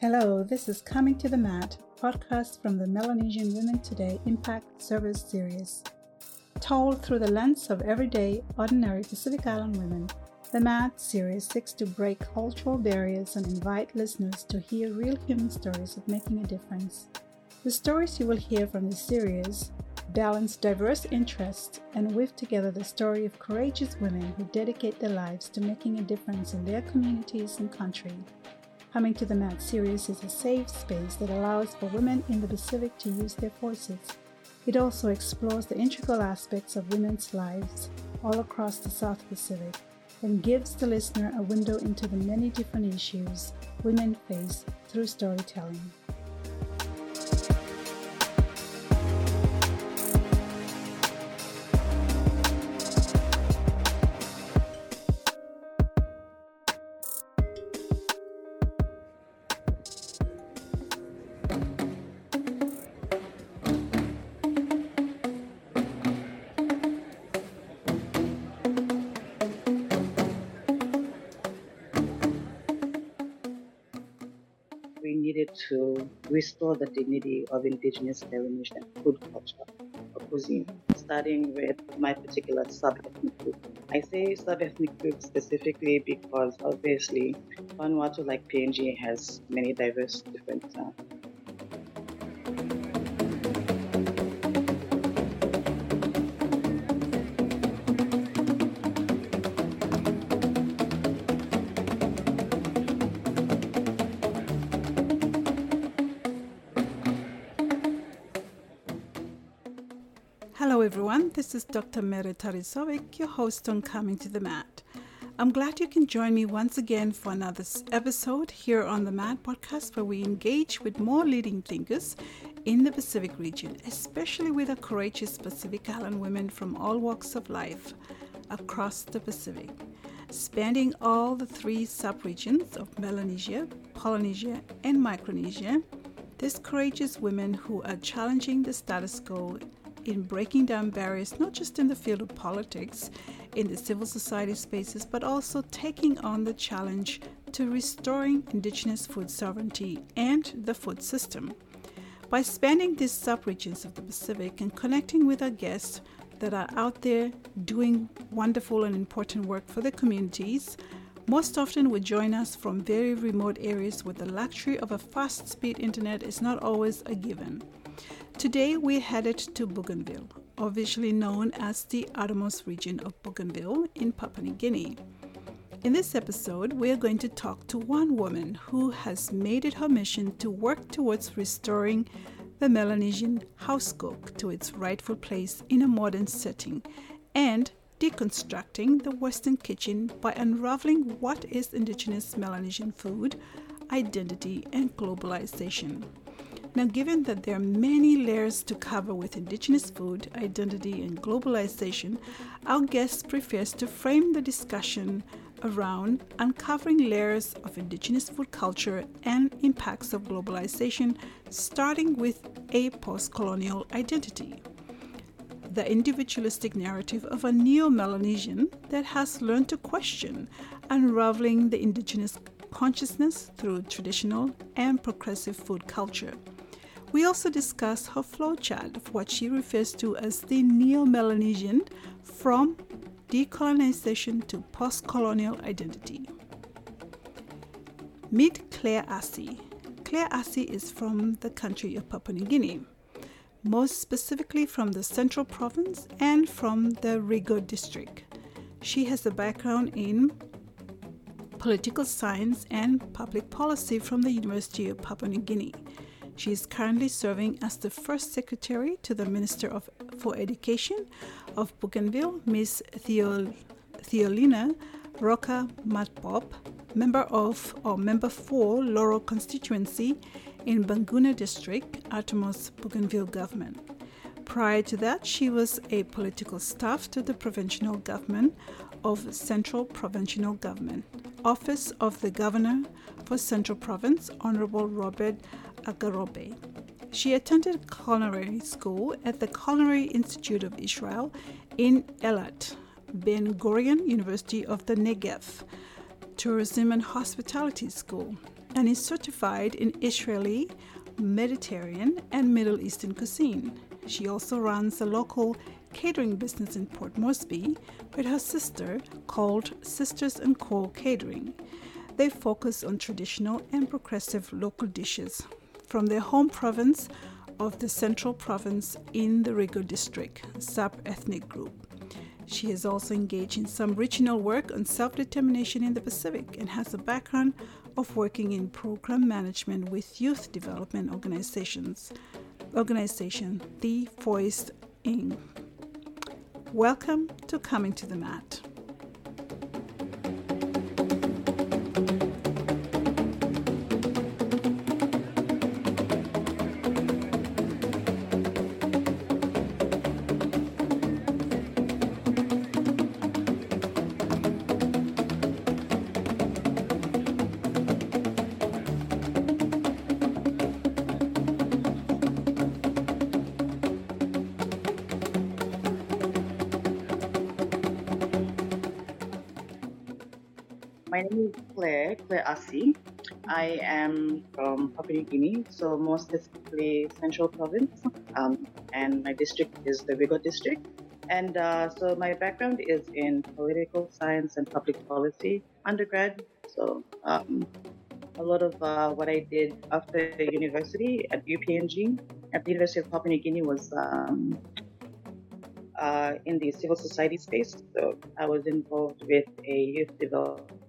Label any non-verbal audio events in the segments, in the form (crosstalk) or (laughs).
Hello, this is Coming to the Mat, podcast from the Melanesian Women Today Impact Service Series. Told through the lens of everyday, ordinary Pacific Island women, the MAT series seeks to break cultural barriers and invite listeners to hear real human stories of making a difference. The stories you will hear from this series balance diverse interests and weave together the story of courageous women who dedicate their lives to making a difference in their communities and country. Coming to the Mat series is a safe space that allows for women in the Pacific to use their voices. It also explores the integral aspects of women's lives all across the South Pacific and gives the listener a window into the many different issues women face through storytelling. Restore the dignity of indigenous Melanesian food culture or cuisine, starting with my particular sub-ethnic group. I say sub-ethnic group specifically because obviously Vanuatu, like PNG, has many diverse different uh, This is Dr. Mere Tarisovic, your host on Coming to the Mat. I'm glad you can join me once again for another episode here on the Mat podcast, where we engage with more leading thinkers in the Pacific region, especially with our courageous Pacific Island women from all walks of life across the Pacific. Spanning all the three subregions of Melanesia, Polynesia, and Micronesia, these courageous women who are challenging the status quo in breaking down barriers, not just in the field of politics, in the civil society spaces, but also taking on the challenge to restoring Indigenous food sovereignty and the food system. By spanning these subregions of the Pacific and connecting with our guests that are out there doing wonderful and important work for their communities, most often would join us from very remote areas where the luxury of a fast speed internet is not always a given. Today we're headed to Bougainville, officially known as the Autonomous Region of Bougainville in Papua New Guinea. In this episode, we are going to talk to one woman who has made it her mission to work towards restoring the Melanesian house cook to its rightful place in a modern setting and deconstructing the Western kitchen by unraveling what is Indigenous Melanesian food, identity, and globalization. Now, given that there are many layers to cover with Indigenous food, identity, and globalization, our guest prefers to frame the discussion around uncovering layers of Indigenous food culture and impacts of globalization, starting with a post colonial identity. The individualistic narrative of a neo Melanesian that has learned to question, unraveling the Indigenous consciousness through traditional and progressive food culture. We also discuss her flowchart of what she refers to as the neo Melanesian from decolonization to post colonial identity. Meet Claire Assi. Claire Assi is from the country of Papua New Guinea, most specifically from the Central Province and from the Rigo district. She has a background in political science and public policy from the University of Papua New Guinea. She is currently serving as the first secretary to the Minister of, for Education of Bougainville, Ms. Theo, Theolina Roka Matbob, member of or member for Laurel constituency in Panguna district, Autonomous Bougainville government. Prior to that, she was a political staff to the provincial government of Central Provincial Government, Office of the Governor for Central Province, Honorable Robert Agarobe. She attended culinary school at the Culinary Institute of Israel in Eilat, Ben Gurion University of the Negev. Tourism and Hospitality School and is certified in Israeli, Mediterranean, and Middle Eastern cuisine. She also runs a local catering business in Port Moresby with her sister called Sisters and Co Catering. They focus on traditional and progressive local dishes from their home province of the Central Province in the Rigo district, sub ethnic group. She has also engaged in some regional work on self determination in the Pacific and has a background of working in program management with youth development organizations. Organization The Voice Inc. Welcome to Coming to the Mat. Claire Asi. I am from Papua New Guinea, so more specifically Central Province, um, and my district is the Rigo district. And uh, so my background is in political science and public policy undergrad. So um, a lot of uh, what I did after university at UPNG at the University of Papua New Guinea was um, uh, in the civil society space. So I was involved with a youth development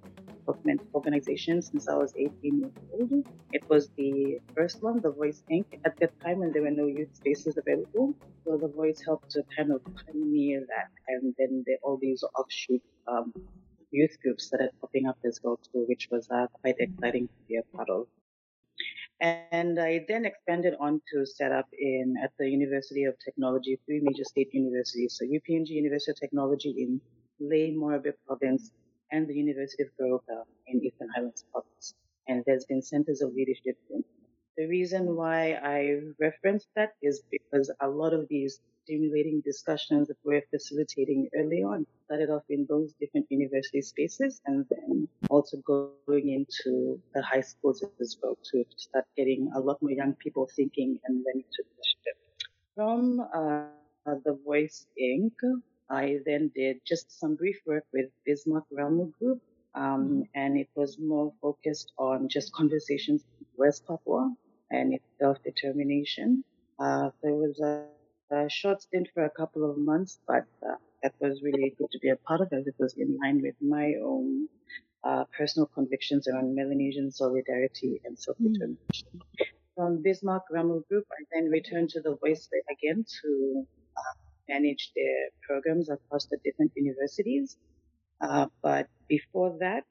development organization since I was 18 years old. It was the first one, The Voice Inc. At that time when there were no youth spaces available. So The Voice helped to kind of pioneer that. And then there all these offshoot um, youth groups started popping up as well too, which was uh, quite exciting to be a part of. And I then expanded on to set up in at the University of Technology, three major state universities. So UPNG University of Technology in Lae Morobe province, and the University of Goroka in Eastern Highlands Province. And there's been centers of leadership. The reason why I reference that is because a lot of these stimulating discussions that we're facilitating early on started off in those different university spaces and then also going into the high schools as well to start getting a lot more young people thinking and learning to question. From uh, the Voice Inc., I then did just some brief work with Bismarck Ramu Group, um, mm-hmm. and it was more focused on just conversations with West Papua and its self-determination. Uh, there was a, a, short stint for a couple of months, but uh, that was really good to be a part of as it was in line with my own uh, personal convictions around Melanesian solidarity and self-determination. Mm. From Bismarck Ramu Group, I then returned to the Voice again to manage their programs across the different universities. Uh, but before that,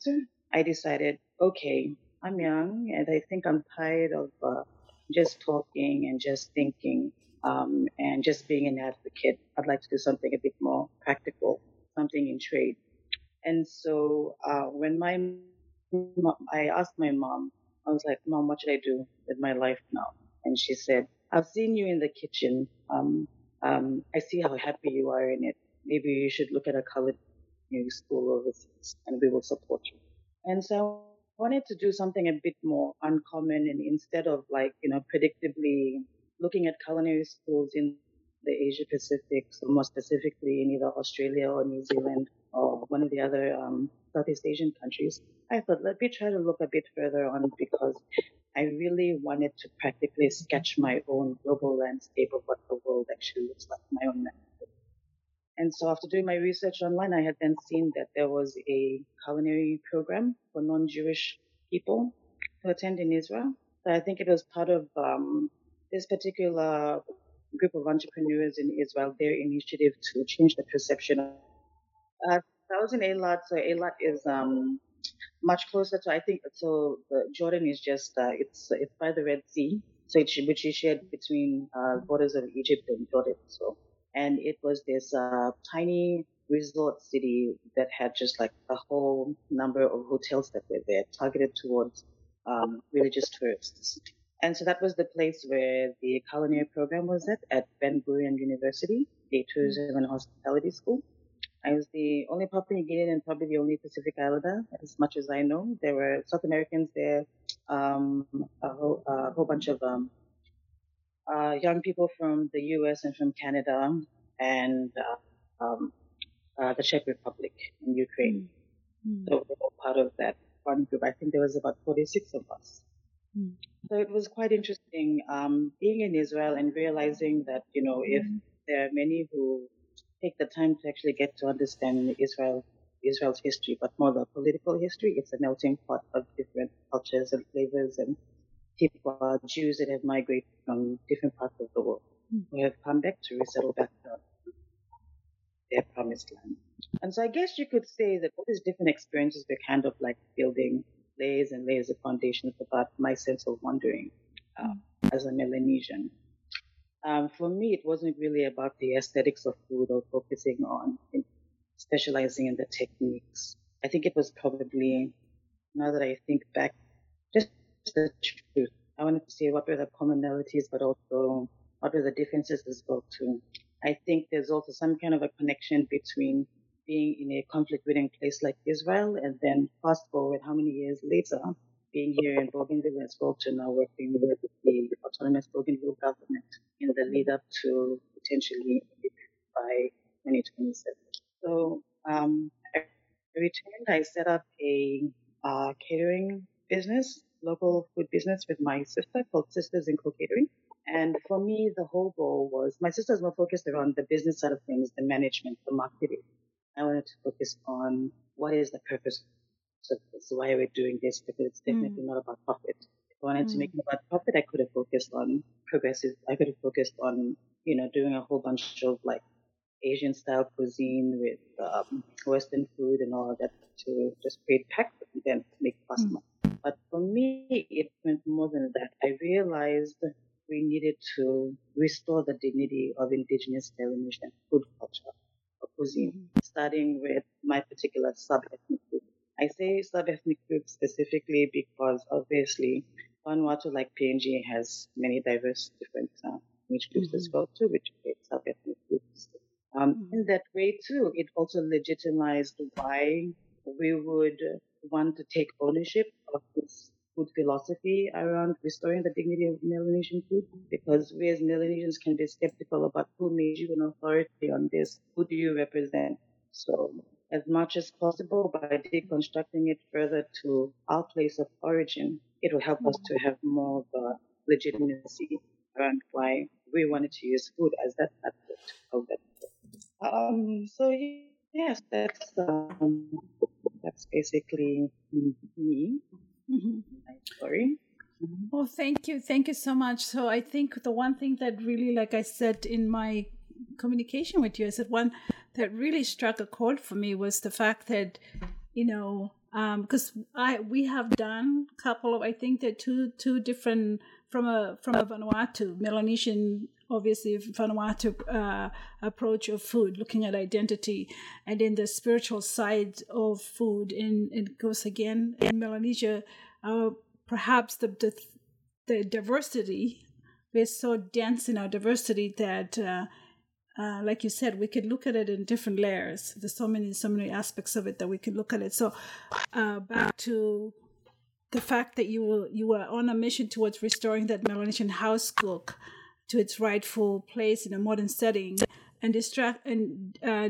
I decided, okay, I'm young and I think I'm tired of uh, just talking and just thinking um, and just being an advocate. I'd like to do something a bit more practical, something in trade. And so uh, when my I asked my mom, I was like, Mom, what should I do with my life now? And she said, I've seen you in the kitchen. Um, um, I see how happy you are in it. Maybe you should look at a culinary school overseas and we will support you. And so I wanted to do something a bit more uncommon and instead of like, you know, predictably looking at culinary schools in the Asia Pacific, so more specifically in either Australia or New Zealand or one of the other um, Southeast Asian countries, I thought let me try to look a bit further on because I really wanted to practically sketch my own global landscape of what the world actually looks like, my own map. And so after doing my research online, I had then seen that there was a culinary program for non-Jewish people to attend in Israel. So I think it was part of um, this particular group of entrepreneurs in Israel, their initiative to change the perception of uh, Thousand Eilat. So Eilat is um, much closer to I think so. Uh, Jordan is just uh, it's it's by the Red Sea, so it which is shared between uh, borders of Egypt and Jordan. So and it was this uh, tiny resort city that had just like a whole number of hotels that were there targeted towards um, religious tourists. And so that was the place where the culinary program was at, at Ben Gurion University, the tourism and hospitality school. I was the only Papua New Guinean and probably the only Pacific Islander, as much as I know. There were South Americans there, um, a, whole, a whole bunch of um, uh, young people from the U.S. and from Canada, and uh, um, uh, the Czech Republic and Ukraine. Mm. So we were all part of that one group. I think there was about 46 of us. Mm. So it was quite interesting um, being in Israel and realizing that, you know, if mm. there are many who take the time to actually get to understand Israel, Israel's history, but more the political history, it's a melting pot of different cultures and flavors and people are Jews that have migrated from different parts of the world mm. who have come back to resettle back to their promised land. And so I guess you could say that all these different experiences were kind of like building layers and layers of foundations about my sense of wandering uh, as a Melanesian. Um, for me, it wasn't really about the aesthetics of food or focusing on specializing in the techniques. I think it was probably, now that I think back, just the truth. I wanted to see what were the commonalities, but also what were the differences as well too. I think there's also some kind of a connection between being in a conflict-ridden place like Israel and then fast forward how many years later being here in Bougainville as well to now working with the autonomous Bougainville government in the lead up to potentially by 2027. So um, I returned. I set up a uh, catering business, local food business with my sister called Sisters in Co Catering. And for me, the whole goal was my sisters were focused around the business side of things, the management, the marketing. I wanted to focus on what is the purpose of this, why we're doing this, because it's definitely mm. not about profit. If I wanted mm. to make it about profit, I could have focused on progressive, I could have focused on, you know, doing a whole bunch of like Asian style cuisine with um, Western food and all that to just create pack and then make fast mm. But for me, it went more than that. I realized we needed to restore the dignity of indigenous Melanesian food culture or cuisine, mm-hmm. starting with my particular sub-ethnic. I say sub-ethnic group specifically because obviously Vanuatu, like PNG, has many diverse different uh, age groups mm-hmm. as well too, which creates sub-ethnic groups. Um, mm-hmm. In that way too, it also legitimized why we would want to take ownership of this food philosophy around restoring the dignity of Melanesian food because we as Melanesians can be skeptical about who made you an authority on this. Who do you represent? So as much as possible by deconstructing it further to our place of origin, it will help us to have more of a legitimacy around why we wanted to use food as that aspect of that. Um, so yes, that's um, that's basically me. Mm-hmm. Sorry. Oh, thank you. Thank you so much. So I think the one thing that really, like I said in my communication with you, I said one that really struck a chord for me was the fact that, you know, because um, I we have done a couple of I think that two two different from a from a Vanuatu Melanesian obviously Vanuatu uh, approach of food, looking at identity, and in the spiritual side of food. And it goes again in Melanesia, uh, perhaps the, the, the diversity we're so dense in our diversity that. Uh, uh, like you said, we could look at it in different layers. There's so many, so many aspects of it that we could look at it. So, uh, back to the fact that you were you were on a mission towards restoring that Melanesian house cook to its rightful place in a modern setting and distract and uh,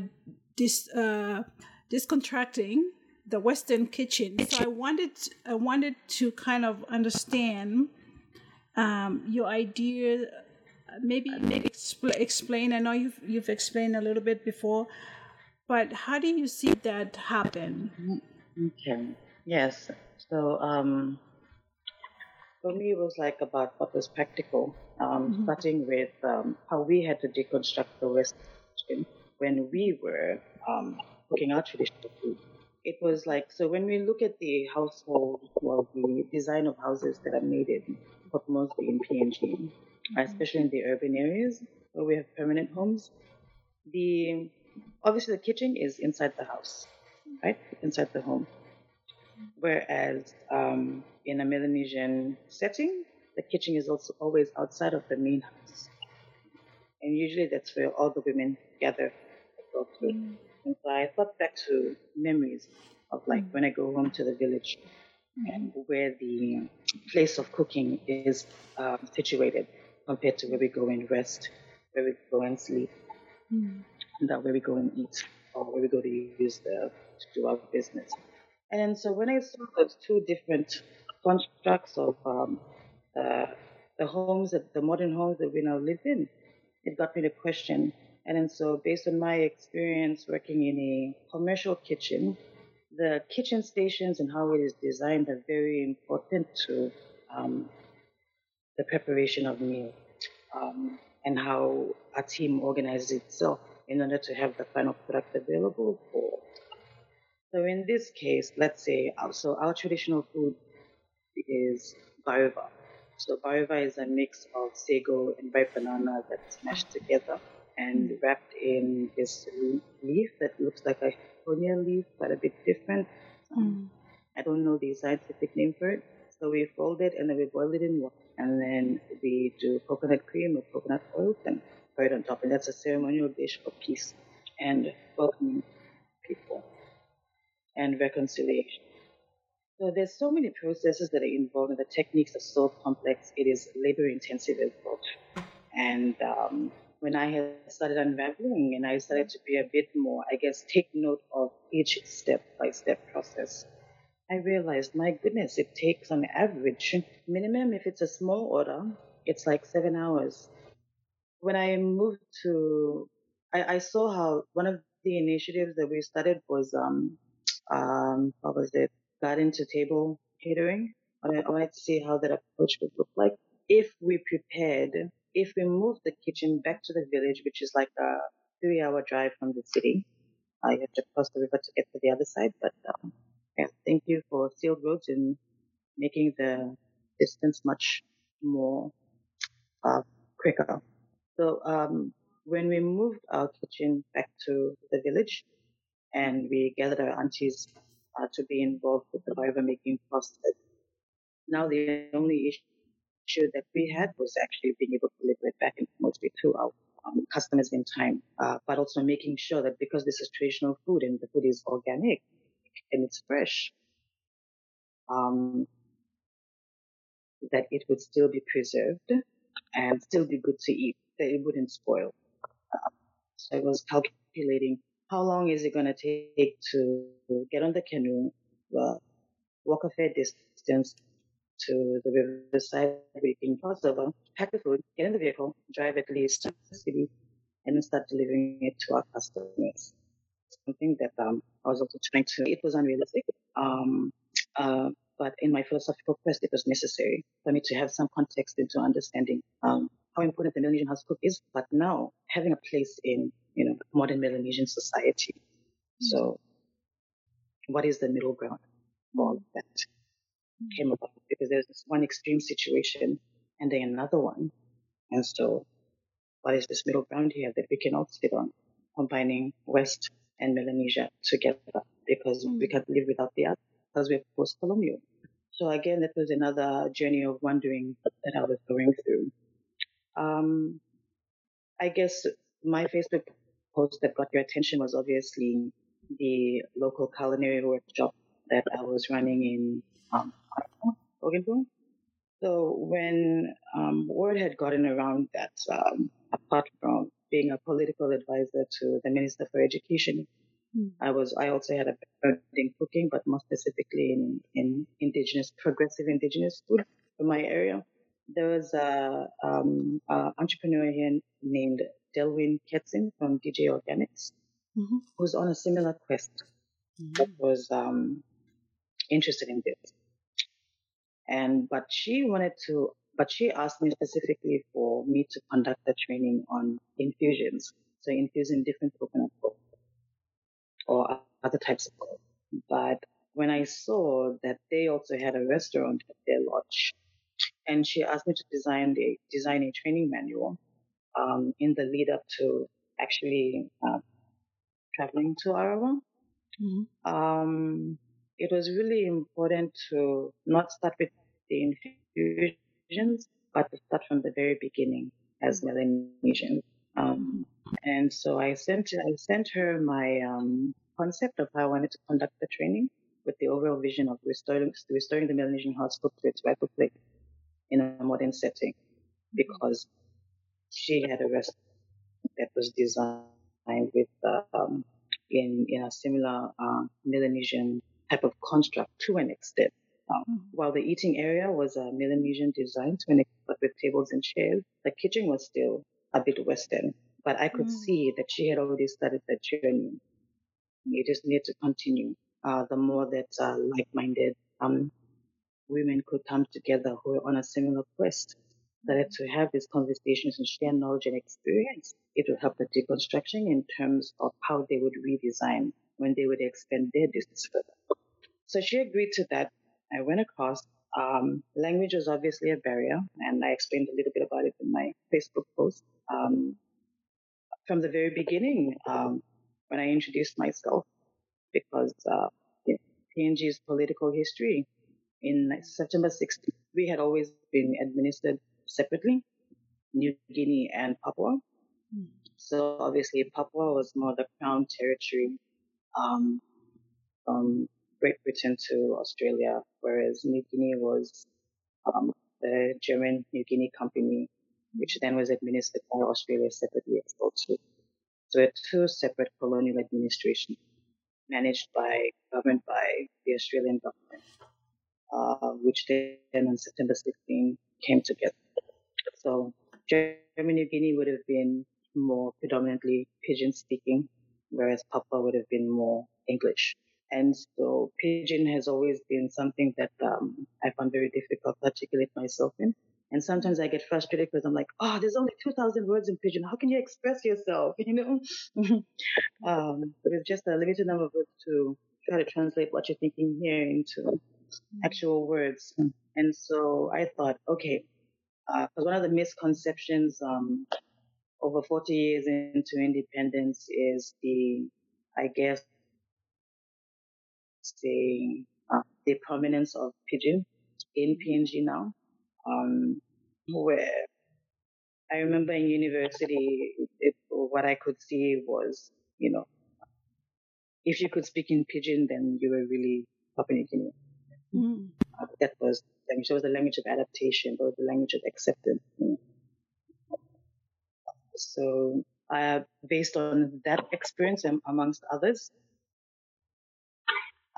dis, uh, discontracting the Western kitchen. So I wanted I wanted to kind of understand um, your idea. Maybe maybe expl- explain. I know you've you've explained a little bit before, but how do you see that happen? Okay. Yes. So um, for me, it was like about what was practical, um, mm-hmm. starting with um, how we had to deconstruct the West when we were um, cooking our traditional food. It was like, so when we look at the household or the design of houses that are made in, but mostly in PNG, mm-hmm. especially in the urban areas where we have permanent homes, the obviously the kitchen is inside the house, right? Inside the home. Whereas um, in a Melanesian setting, the kitchen is also always outside of the main house. And usually that's where all the women gather. Mm. And so I thought back to memories of like when I go home to the village and where the place of cooking is um, situated compared to where we go and rest, where we go and sleep, mm. and that where we go and eat, or where we go to use the to do our business. And so when I saw those two different constructs of um, uh, the homes, that, the modern homes that we now live in, it got me to question. And then so based on my experience working in a commercial kitchen, the kitchen stations and how it is designed are very important to um, the preparation of meal um, and how a team organizes itself in order to have the final product available for. So in this case, let's say, uh, so our traditional food is bariva. So bariva is a mix of sago and ripe banana that's mashed together and wrapped in this leaf that looks like a cornea leaf, but a bit different. Mm. I don't know the scientific name for it. So we fold it and then we boil it in water. And then we do coconut cream or coconut oil and pour it on top. And that's a ceremonial dish for peace and welcoming people and reconciliation. So there's so many processes that are involved and the techniques are so complex. It is labor intensive as well. And um, when I had started unraveling and I started to be a bit more, I guess, take note of each step by step process, I realized, my goodness, it takes on average, minimum, if it's a small order, it's like seven hours. When I moved to, I, I saw how one of the initiatives that we started was, um, um, what was it? Garden to table catering. I wanted to see how that approach would look like if we prepared if we move the kitchen back to the village, which is like a three hour drive from the city, I have to cross the river to get to the other side. But um, yeah, thank you for sealed roads and making the distance much more uh, quicker. So um, when we moved our kitchen back to the village and we gathered our aunties uh, to be involved with the river making process, now the only issue that we had was actually being able to deliver it back in mostly to our um, customers in time, uh, but also making sure that because this is traditional food and the food is organic and it's fresh, um, that it would still be preserved and still be good to eat, that it wouldn't spoil. Uh, so I was calculating how long is it going to take to get on the canoe, uh, walk a fair distance, to the riverside we can cross over, pack the food, get in the vehicle, drive at least to the city, and then start delivering it to our customers. Something that um, I was also trying to, it was unrealistic. Um, uh, but in my philosophical quest, it was necessary for me to have some context into understanding um, how important the Melanesian house cook is, but now having a place in, you know, modern Melanesian society. Mm-hmm. So what is the middle ground for all of that? Came about because there's this one extreme situation and then another one. And so what is this middle ground here that we can all sit on, combining West and Melanesia together because mm. we can't live without the other because we're post-colonial. So again, that was another journey of wondering that I was going through. Um, I guess my Facebook post that got your attention was obviously the local culinary workshop that I was running in um, so when um, word had gotten around that, um, apart from being a political advisor to the Minister for Education, mm. I was I also had a background in cooking, but more specifically in, in indigenous, progressive indigenous food from my area. There was a, um, a entrepreneur here named Delwyn Ketzin from DJ Organics, mm-hmm. who's on a similar quest. Mm-hmm. That was um, interested in this. And, but she wanted to, but she asked me specifically for me to conduct a training on infusions. So infusing different coconut oil or other types of oil. But when I saw that they also had a restaurant at their lodge, and she asked me to design the design a training manual um, in the lead up to actually uh, traveling to Arawa. Mm-hmm. Um, it was really important to not start with the infusions, but to start from the very beginning as Melanesians. Um, And so I sent I sent her my um, concept of how I wanted to conduct the training with the overall vision of restoring restoring the Melanesian book to its rightful place in a modern setting, because she had a recipe that was designed with uh, um, in in a similar uh, Melanesian type of construct to an extent. Um, mm-hmm. While the eating area was a Melanesian design to extent, with tables and chairs, the kitchen was still a bit Western. But I could mm. see that she had already started that journey. It just needed to continue. Uh, the more that uh, like-minded um, women could come together who were on a similar quest, that to have these conversations and share knowledge and experience, it would help the deconstruction in terms of how they would redesign when they would expand their business further. So she agreed to that. I went across. Um, language was obviously a barrier, and I explained a little bit about it in my Facebook post. Um, from the very beginning, um, when I introduced myself, because uh, PNG's political history in September 16th, we had always been administered separately, New Guinea and Papua. So obviously Papua was more the crown territory um, from Great Britain to Australia, whereas New Guinea was um, the German New Guinea Company, which then was administered by Australia separately also. So two separate colonial administrations managed by, governed by the Australian government, uh, which then on September 16 came together. So German New Guinea would have been more predominantly pidgin speaking, whereas Papua would have been more English. And so pidgin has always been something that um, I found very difficult to articulate myself in. And sometimes I get frustrated because I'm like, oh, there's only 2,000 words in pidgin. How can you express yourself? (laughs) You know, (laughs) um, but it's just a limited number of words to try to translate what you're thinking here into actual words. And so I thought, okay, because uh, one of the misconceptions um, over 40 years into independence is the, I guess, the, uh, the prominence of pidgin in PNG now um, where I remember in university, it, what I could see was, you know, if you could speak in pidgin, then you were really Papua New Guinea. Mm. Uh, that was language. It was the language of adaptation, or the language of acceptance. You know. So, uh, based on that experience, amongst others,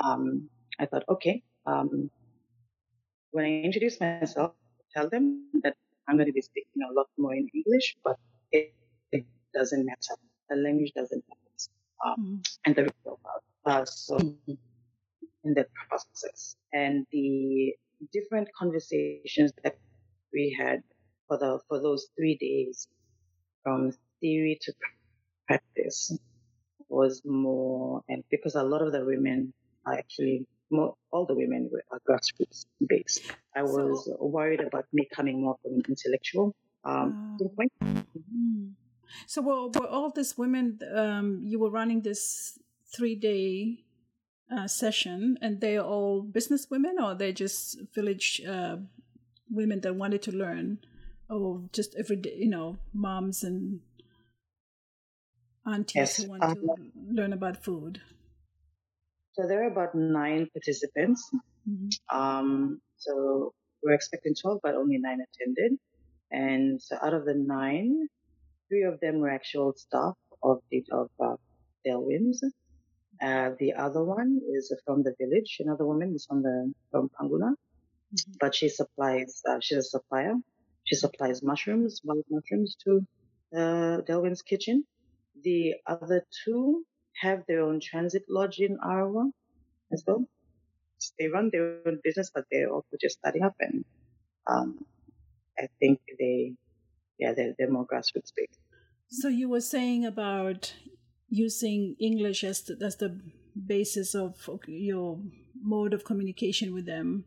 um, I thought, okay, um, when I introduce myself, tell them that I'm going to be speaking a lot more in English, but it, it doesn't matter. The language doesn't matter. Um, mm-hmm. And the uh, so mm-hmm. in that process and the different conversations that we had for the for those three days from theory to practice was more and because a lot of the women are actually more, all the women were grassroots based. I was so, worried about me coming more from an intellectual um, uh, mm-hmm. So were, were all these women, um, you were running this three day uh, session and they're all business women or they're just village uh, women that wanted to learn or just everyday, you know, moms and aunties yes. who want um, to learn about food? So there are about nine participants. Mm-hmm. Um, so we're expecting 12, but only nine attended. And so out of the nine, three of them were actual staff of the, of, uh, Delwins. Uh, the other one is from the village. Another woman is from the, from Panguna, mm-hmm. but she supplies, uh, she's a supplier. She supplies mushrooms, wild mushrooms to, uh, Delwin's kitchen. The other two have their own transit lodge in Arawa as well. They run their own business, but they're also just starting up, and um, I think they, yeah, they're, they're more grassroots based. So you were saying about using English as the, as the basis of your mode of communication with them,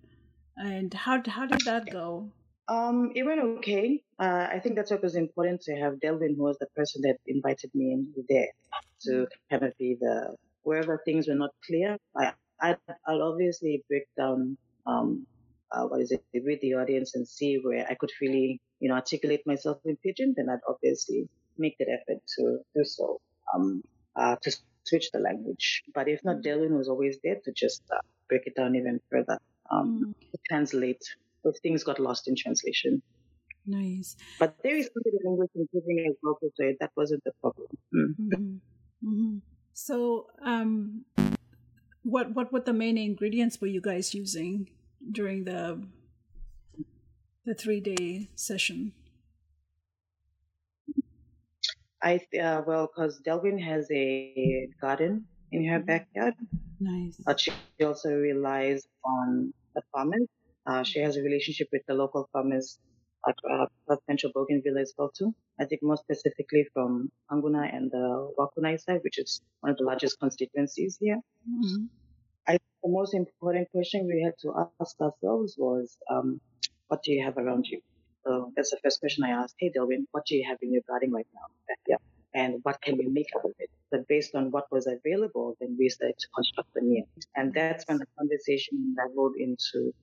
and how how did that go? Um, it went okay. Uh, I think that's what was important to have Delwyn, who was the person that invited me in there to kind of be the, wherever things were not clear, I, I'd, I'll obviously break down, um, uh, what is it, with the audience and see where I could really, you know, articulate myself in pidgin, then I'd obviously make that effort to do so, um, uh, to switch the language. But if not, Delwyn was always there to just uh, break it down even further, um, mm. translate if things got lost in translation. Nice. But there is something language improving as well, so that wasn't the problem. Mm. Mm-hmm. Mm-hmm. So, um, what what what the main ingredients were you guys using during the the three day session? I uh, well, because Delwyn has a garden in her mm-hmm. backyard. Nice. But she also relies on the farmers. Uh, she has a relationship with the local farmers at uh, Central Bougainville as well too. I think more specifically from Panguna and the Wakunai side, which is one of the largest constituencies here. Mm-hmm. I the most important question we had to ask ourselves was, um, what do you have around you? So that's the first question I asked. Hey, Delwyn, what do you have in your garden right now? Yeah. And what can we make out of it? But based on what was available, then we started to construct the meal. And that's when the conversation leveled into,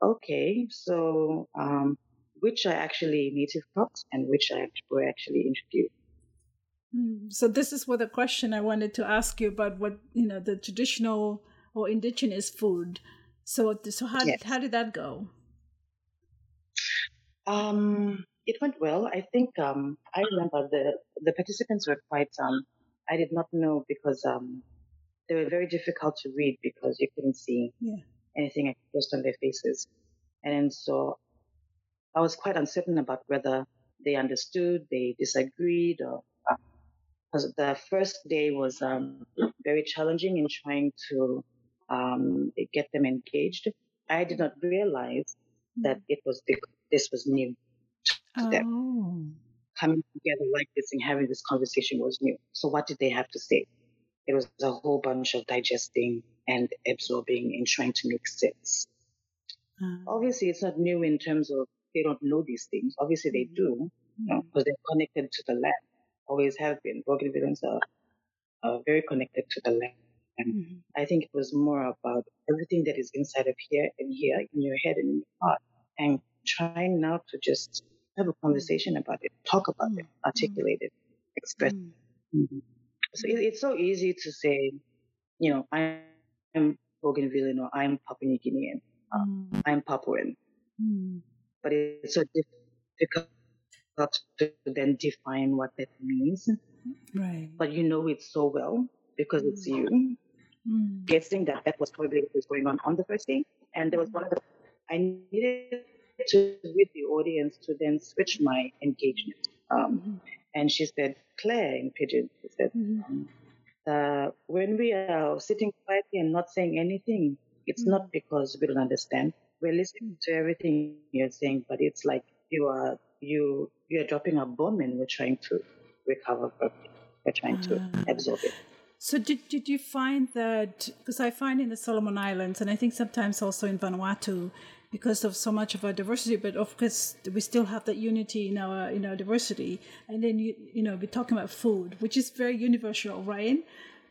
okay, so, um, which are actually native crops and which are, were actually introduced. Hmm. So this is what the question I wanted to ask you about what, you know, the traditional or indigenous food. So, so how, yes. how did that go? Um, it went well. I think um, I remember the the participants were quite. Um, I did not know because um, they were very difficult to read because you couldn't see yeah. anything expressed on their faces, and so I was quite uncertain about whether they understood, they disagreed, or because uh, the first day was um, (clears throat) very challenging in trying to um, get them engaged. I did not realize that mm. it was this was new to them. Oh. Coming together like this and having this conversation was new. So what did they have to say? It was a whole bunch of digesting and absorbing and trying to make sense. Uh, Obviously, it's not new in terms of they don't know these things. Obviously, they do, because you know, mm. they're connected to the land. Always have been. Bougainvilleans are, are very connected to the land. And mm-hmm. I think it was more about everything that is inside of here and here in your head and in your heart and trying now to just have a conversation about it, talk about mm. it, articulate it, express. Mm. Mm-hmm. So it, it's so easy to say, you know, I'm Bougainvillean or I'm Papua New Guinean, um, mm. I'm Papuan. But it's so difficult to then define what that means. Right. But you know it so well because it's you. Mm. Guessing that that was probably what was going on on the first day. And there was one of the I needed to with the audience to then switch my engagement. Um, mm-hmm. And she said, Claire in Pidgin, she said, mm-hmm. uh, when we are sitting quietly and not saying anything, it's mm-hmm. not because we don't understand. We're listening to everything you're saying, but it's like you are you you're dropping a bomb and we're trying to recover from it. We're trying uh, to ah. absorb it. So did did you find that because I find in the Solomon Islands and I think sometimes also in Vanuatu because of so much of our diversity, but of course we still have that unity in our in our diversity. And then you you know we're talking about food, which is very universal, right?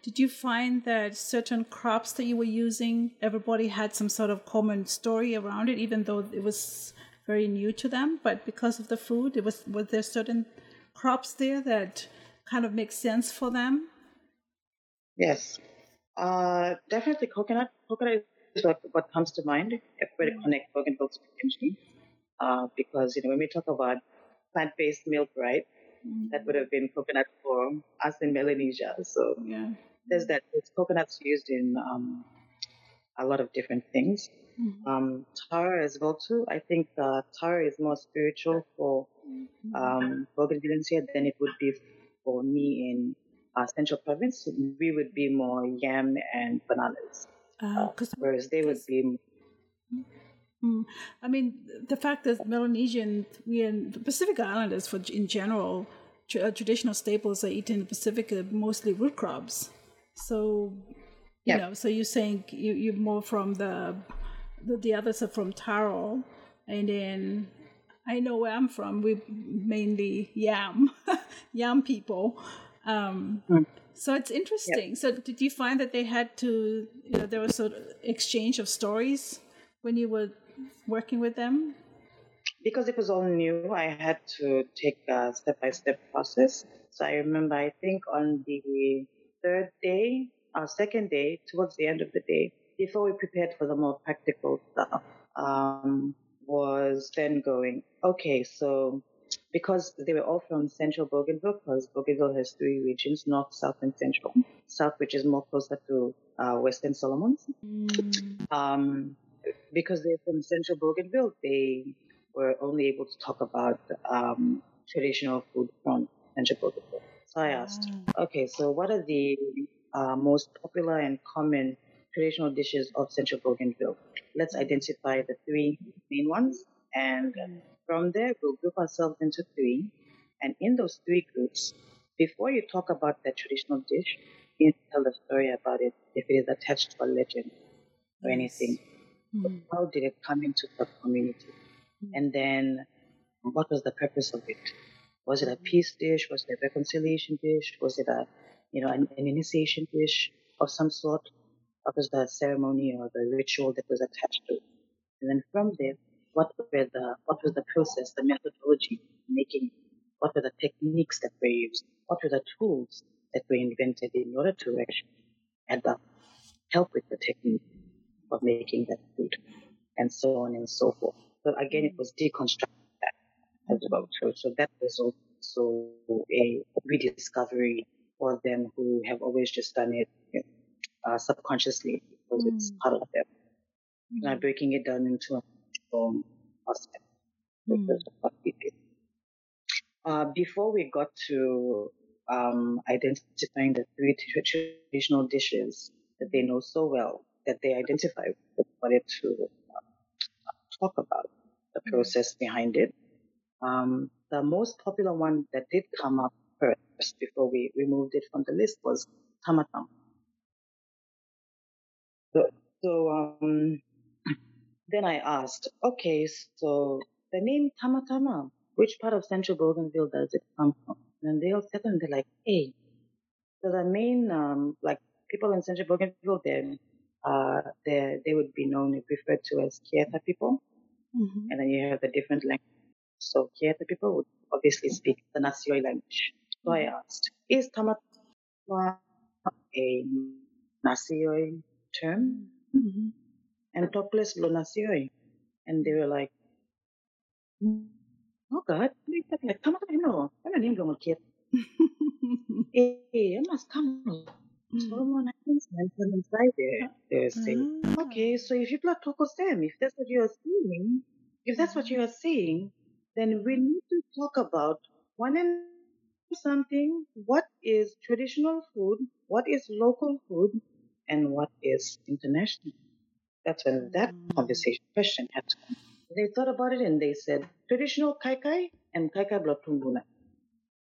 Did you find that certain crops that you were using, everybody had some sort of common story around it, even though it was very new to them? But because of the food, it was was there certain crops there that kind of make sense for them? Yes, uh, definitely coconut. Coconut is what, what comes to mind if we mm. connect Bougainville to PNG. Uh, because, you know, when we talk about plant-based milk, right, mm. that would have been coconut for us in Melanesia. So yeah. There's that. It's coconuts used in um, a lot of different things. Mm-hmm. Um, taro as well too. I think uh, taro is more spiritual for mm-hmm. um, Bougainvilleans here than it would be for me in uh, Central Province. We would be more yam and bananas. Uh, whereas they would be. Mm, I mean, the fact that Melanesian, we and Pacific Islanders, for in general, uh, traditional staples are eaten in the Pacific are mostly root crops. So, you know, so you're saying you, you're more from the, the, the others are from taro, and then I know where I'm from. We mainly yam, (laughs) yam people. Um, mm. So it's interesting. Yep. So did you find that they had to, you know, there was sort of exchange of stories when you were working with them? Because it was all new, I had to take a step by step process. So I remember, I think on the third day, our second day, towards the end of the day, before we prepared for the more practical stuff, um, was then going, okay, so because they were all from central Bougainville, because Bougainville has three regions, north, south, and central. South, which is more closer to uh, Western Solomons. Mm. Um, because they're from central Bougainville, they were only able to talk about um, traditional food from central Bougainville. So I asked, ah. okay, so what are the uh, most popular and common traditional dishes of central Bougainville? Let's identify the three main ones and from there, we'll group ourselves into three. And in those three groups, before you talk about that traditional dish, you need to tell the story about it if it is attached to a legend or anything. Mm-hmm. How did it come into the community? Mm-hmm. And then what was the purpose of it? Was it a peace dish? Was it a reconciliation dish? Was it a, you know, an, an initiation dish of some sort? What was the ceremony or the ritual that was attached to it? And then from there, what were the what was the process, the methodology making, what were the techniques that were used, what were the tools that were invented in order to actually up, help with the technique of making that food, and so on and so forth. So again, it was deconstructing as well. So, so that was also a rediscovery for them who have always just done it uh, subconsciously because mm. it's part of them. Mm. Now breaking it down into a from aspect. Mm. Uh, before we got to um, identifying the three traditional dishes that they know so well, that they identify, wanted to uh, talk about the hmm. process behind it. Um, the most popular one that did come up first before we removed it from the list was tamatam. So, so um, (clears throat) then I asked, okay, so the name Tamatama, which part of Central Bougainville does it come from? And they all said, and they're like, hey, so the main, um, like people in Central Bougainville, then, uh, they, they would be known, and referred to as Kieta people. Mm-hmm. And then you have the different language. So here the people would obviously speak the Nasioi language. So I asked, is Tamatama a Nasioi term? Mm-hmm and topless Lonasioi. And they were like, oh God, like, on, no, I'm not even kid. Eh, I must come. Solomon Islands mentioned inside there. They were saying, ah. okay, so if you plot Tokosem, if that's what you are saying, if that's what you are saying, then we need to talk about one and something. What is traditional food? What is local food? And what is international? That's when that mm. conversation question had to come. They thought about it and they said traditional kai kai and kai kai blotumbuna.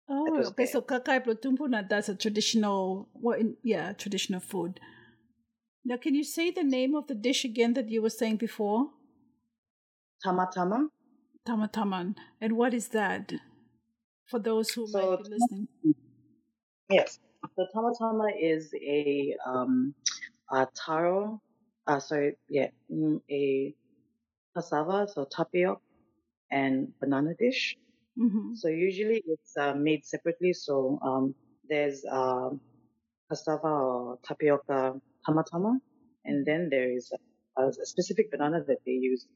Oh, okay. There. So kai kai blotumbuna, that's a traditional, what? In, yeah, traditional food. Now, can you say the name of the dish again that you were saying before? Tamatama. Tamataman. And what is that? For those who so, might be listening. Yes. So tamatama is a, um, a taro uh, sorry, yeah, mm, a cassava, so tapioca and banana dish. Mm-hmm. So usually it's uh, made separately. So um, there's uh, cassava or tapioca tamatama, and then there is a, a, specific banana that they use.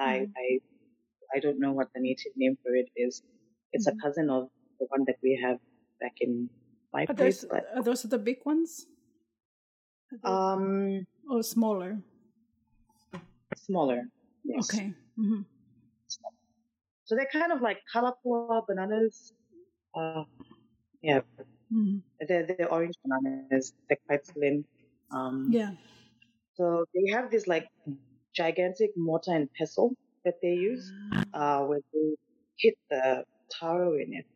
Mm-hmm. I I don't know what the native name for it is. It's mm-hmm. a cousin of the one that we have back in my are place. Those, are those the big ones? Um, or smaller? Smaller. Yes. Okay. Mm-hmm. So they're kind of like kalapua bananas. Uh, yeah. Mm-hmm. They're, they're orange bananas. They're quite slim. Um, yeah. So they have this like gigantic mortar and pestle that they use, ah. uh, where they hit the taro in it.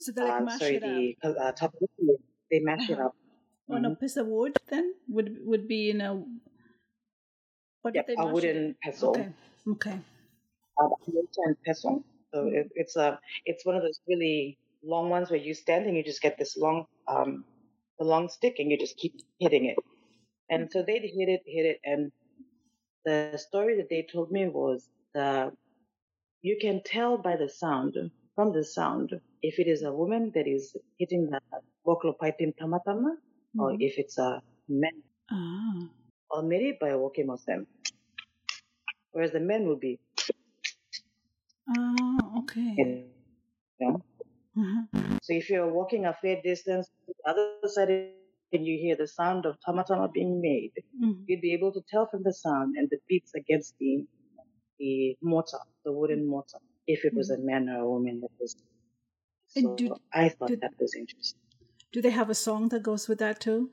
So they like uh, mash sorry, it the, up. Uh, they mash uh-huh. it up on mm-hmm. a piece of wood then would would be in a what they a wooden pestle. Okay. Okay. A wooden pestle. So mm-hmm. it, it's a it's one of those really long ones where you stand and you just get this long um the long stick and you just keep hitting it. And so they'd hit it, hit it, and the story that they told me was you can tell by the sound from the sound if it is a woman that is hitting the vocal piping tamatama mm-hmm. or if it's a man. Ah. Or maybe by a walking them. Whereas the men will be. Oh, okay. Yeah. Mm-hmm. So if you're walking a fair distance, to the other side and you hear the sound of tamatama being made, mm-hmm. you'd be able to tell from the sound and the beats against the the mortar, the wooden mortar, if it was mm-hmm. a man or a woman that was. So do, I thought do, that was interesting. Do they have a song that goes with that too?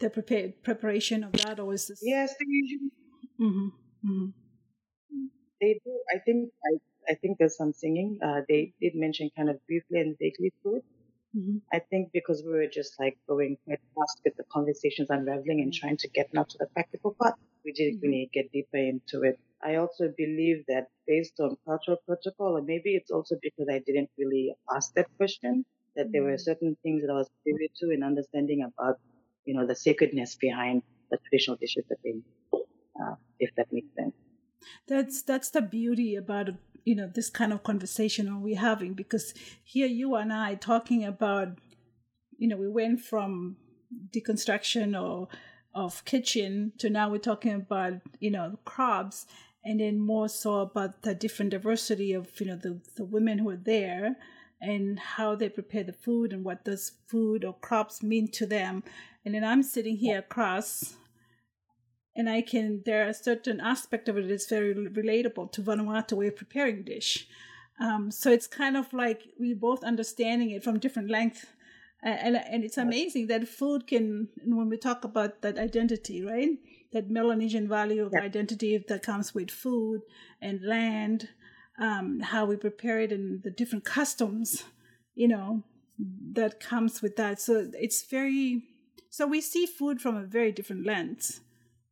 The prepare, preparation of that, or is this? Yes, they usually. Mm-hmm. Mm-hmm. They do. I think I I think there's some singing. Uh, they did mention kind of briefly and vaguely through it. Mm-hmm. I think because we were just like going quite fast with the conversations unraveling and trying to get now to the practical part, we didn't mm-hmm. really get deeper into it. I also believe that based on cultural protocol, or maybe it's also because I didn't really ask that question, that there were mm-hmm. certain things that I was privy to in understanding about, you know, the sacredness behind the traditional dishes that they, uh, if that makes sense. That's that's the beauty about you know this kind of conversation we're having because here you and I talking about, you know, we went from deconstruction or of kitchen to now we're talking about you know crops and then more so about the different diversity of you know the, the women who are there and how they prepare the food and what does food or crops mean to them. And then i'm sitting here across and i can there are certain aspect of it that's very relatable to vanuatu way of preparing dish. Um, so it's kind of like we both understanding it from different length. And, and it's amazing that food can when we talk about that identity right that Melanesian value of identity that comes with food and land, um, how we prepare it, and the different customs, you know, that comes with that. So it's very, so we see food from a very different lens,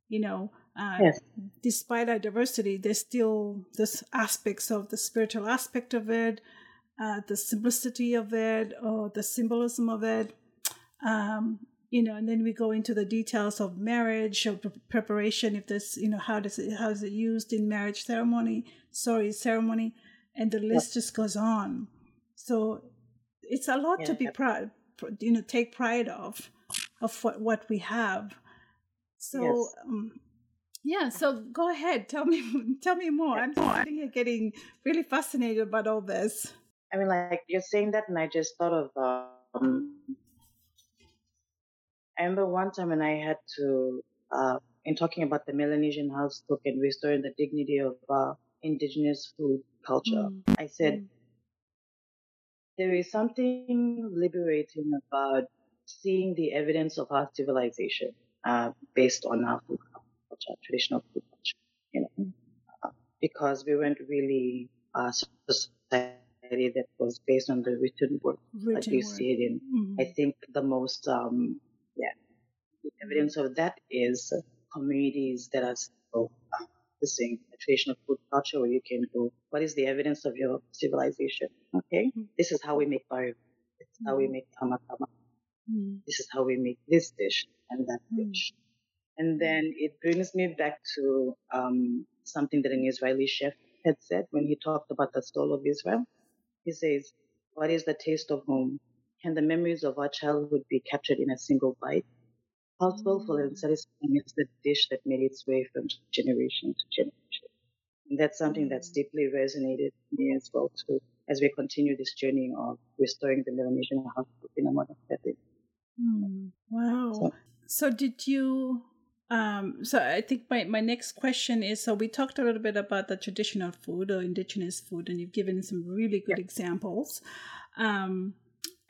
you know. Uh, yes. Despite our diversity, there's still this aspects of the spiritual aspect of it, uh, the simplicity of it, or the symbolism of it. Um, you know, and then we go into the details of marriage or preparation. If this, you know, how does it how is it used in marriage ceremony? Sorry, ceremony, and the list just goes on. So it's a lot yeah. to be proud, you know, take pride of, of what what we have. So. Yes. Um, yeah, so go ahead. Tell me, (laughs) tell me more. I'm sitting here getting really fascinated about all this. I mean, like you're saying that, and I just thought of um, I remember one time when I had to, uh, in talking about the Melanesian house cook and restoring the dignity of uh, indigenous food culture, mm. I said, mm. there is something liberating about seeing the evidence of our civilization uh, based on our food culture, traditional food culture, you know, uh, because we weren't really a society that was based on the written word, written like you word. see it in, mm. I think, the most um, yeah. The evidence of that is communities that are so practicing a traditional food culture where you can go, what is the evidence of your civilization? Okay. Mm-hmm. This is how we make bari. This is how we mm-hmm. make tamatama. Mm-hmm. This is how we make this dish and that mm-hmm. dish. And then it brings me back to um, something that an Israeli chef had said when he talked about the soul of Israel. He says, What is the taste of home? Can the memories of our childhood be captured in a single bite? How soulful and satisfying is the dish that made its way from generation to generation? And that's something that's deeply resonated with me as well too, as we continue this journey of restoring the Melanesian household in a modern setting. Mm, wow. So, so did you um, so I think my, my next question is so we talked a little bit about the traditional food or indigenous food and you've given some really good yeah. examples. Um,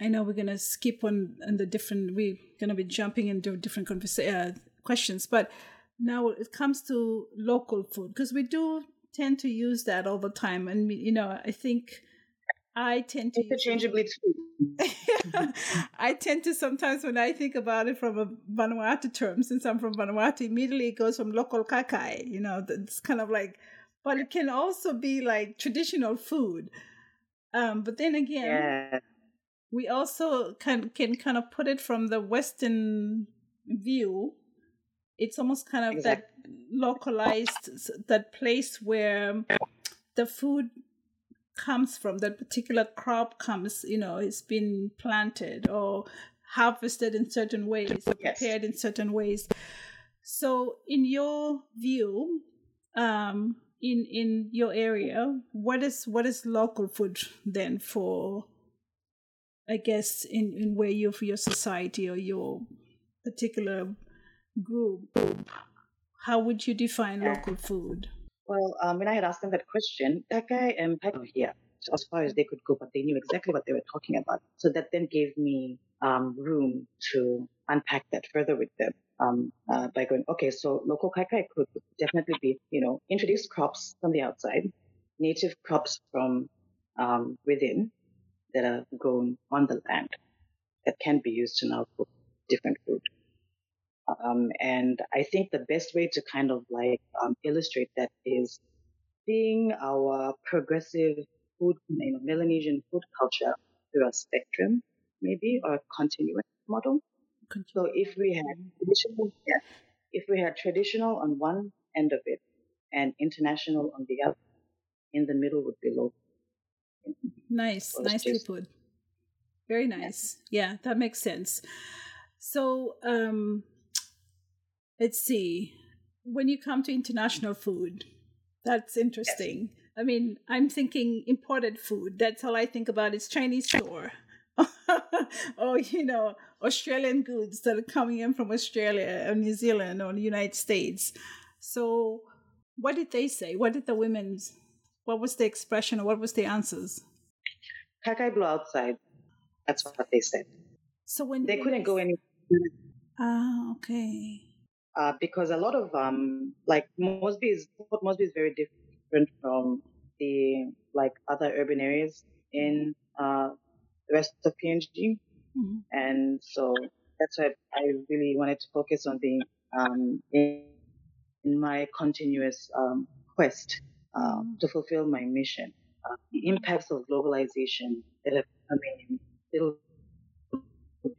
I know we're gonna skip on, on the different. We're gonna be jumping into different conversa- uh, questions, but now it comes to local food because we do tend to use that all the time, and you know, I think I tend to interchangeably too. (laughs) I tend to sometimes when I think about it from a Vanuatu term, since I'm from Vanuatu, immediately it goes from local kakai. You know, it's kind of like, but it can also be like traditional food. Um, but then again, yeah we also can can kind of put it from the Western view. It's almost kind of exactly. that localized that place where the food comes from, that particular crop comes, you know, it's been planted or harvested in certain ways or Yes. prepared in certain ways. So, in your view, um, in in your area, what is what is local food then for? I guess in in where you for your society or your particular group, how would you define local food? Well, um, when I had asked them that question, that guy and Paco here, as far as they could go, but they knew exactly what they were talking about. So that then gave me um, room to unpack that further with them um, uh, by going, okay, so local kaikai could definitely be, you know, introduce crops from the outside, native crops from um, within that are grown on the land that can be used to now cook different food. Um, and I think the best way to kind of like um, illustrate that is seeing our progressive food, you know, Melanesian food culture through a spectrum, maybe, or a continuous model. So if we had traditional, yeah, if we had traditional on one end of it and international on the other, in the middle would be local. Nice, nicely just- put. Very nice. Yeah, that makes sense. So, um, let's see. When you come to international food, that's interesting. I mean, I'm thinking imported food. That's all I think about is Chinese store. (laughs) or, you know, Australian goods that are coming in from Australia or New Zealand or the United States. So, what did they say? What did the women's, what was the expression or what was the answers? Kakai blew outside. That's what they said. So when They couldn't go any Ah, okay. uh, because a lot of um like Moresby is Port Moresby is very different from the like other urban areas in uh the rest of PNG, Mhm. and so that's why I really wanted to focus on the um in, in my continuous um, quest um, to fulfill my mission. Uh, the impacts of globalization that have come in little bits and pieces uh,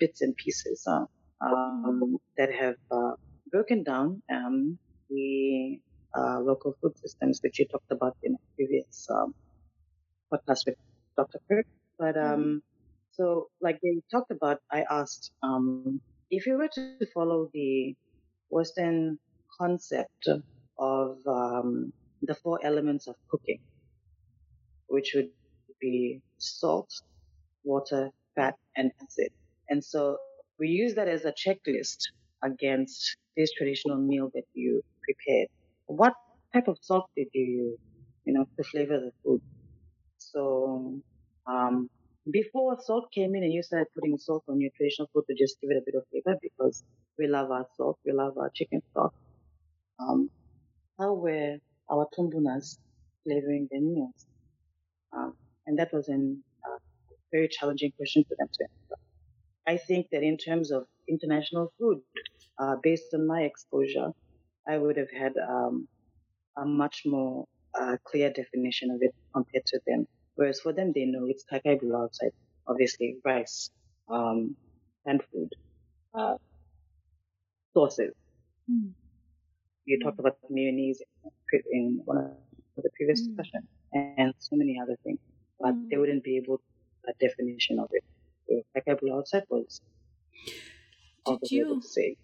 um, that have uh, broken down um, the uh, local food systems, which you talked about in a previous um, podcast with Dr. Kirk. But um, so, like they talked about, I asked um, if you were to follow the Western concept of um, the four elements of cooking, which would be salt, water, fat, and acid. And so we use that as a checklist against this traditional meal that you prepared. What type of salt did you use, you know, to flavor the food? So, um, before salt came in and you started putting salt on your traditional food to just give it a bit of flavor because we love our salt, we love our chicken stock. Um, how were our tumbunas flavoring their meals? Um, and that was a uh, very challenging question for them to answer. I think that in terms of international food, uh, based on my exposure, I would have had um, a much more uh, clear definition of it compared to them. Whereas for them, they know it's kakai bula outside, obviously rice, um, canned food, uh, sauces. Mm. You talked about mayonnaise in one of the previous Mm. discussions and so many other things, but Mm. they wouldn't be able to a definition of it. So kakai bula outside was all Did they were able you say.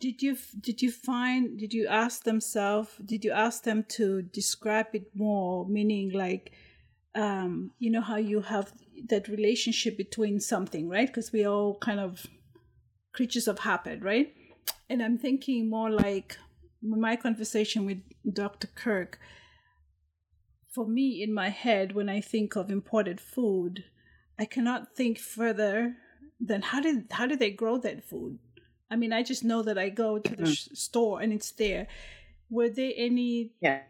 did you did you find did you ask themselves did you ask them to describe it more meaning like um you know how you have that relationship between something right because we all kind of creatures of habit right and i'm thinking more like my conversation with dr kirk for me in my head when i think of imported food i cannot think further than how did how did they grow that food I mean, I just know that I go to the Mhm. sh- store and it's there. Were there any Yeah.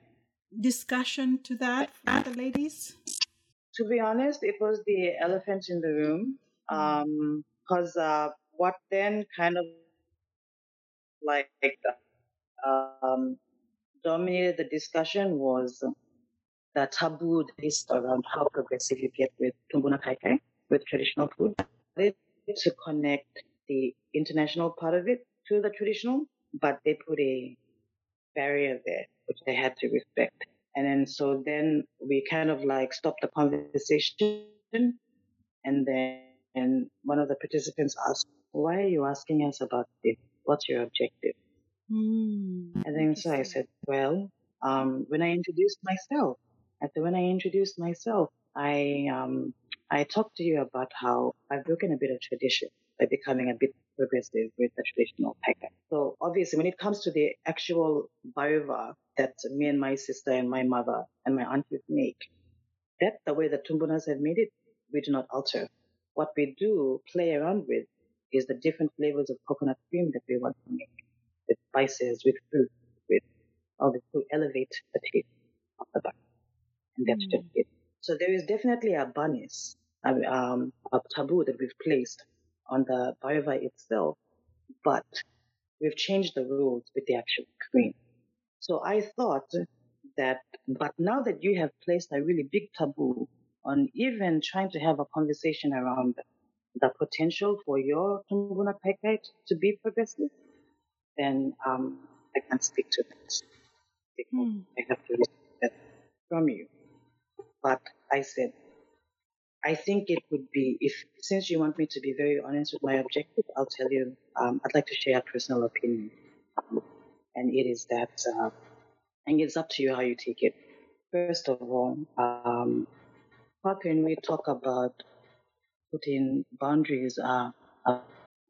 discussion to that for the ladies? To be honest, it was the elephant in the room. Um, cause, uh, what then kind of like, um, dominated the discussion was the taboo based around how progressive you get with tumbuna kai kai, with traditional food. They to connect the international part of it to the traditional, but they put a barrier there, which they had to respect. And then so then we kind of like stopped the conversation and then and one of the participants asked, Why are you asking us about this? What's your objective? Mm, And then so I said, Well, um, when I introduced myself, I said when I introduced myself, I um, I talked to you about how I've broken a bit of tradition by becoming a bit progressive with the traditional packet. So obviously, when it comes to the actual baiva that me and my sister and my mother and my aunties make, that's the way the Tumbunas have made it. We do not alter. What we do play around with is the different flavors of coconut cream that we want to make with spices, with fruit, with all this to elevate the taste of the bun. And that's Mm. just it. So there is definitely a bunnis, um, um, a taboo that we've placed on the baiva itself, but we've changed the rules with the actual cream. So I thought that, but now that you have placed a really big taboo on even trying to have a conversation around the potential for your Tumbuna Kaikai to be progressive, then um, I can't speak to that. Because Hmm. I have to receive that from you. But I said, I think it would be, if since you want me to be very honest with my objective, I'll tell you, um, I'd like to share a personal opinion. And it is that, uh, and it's up to you how you take it. First of all, um, how can we talk about putting boundaries uh,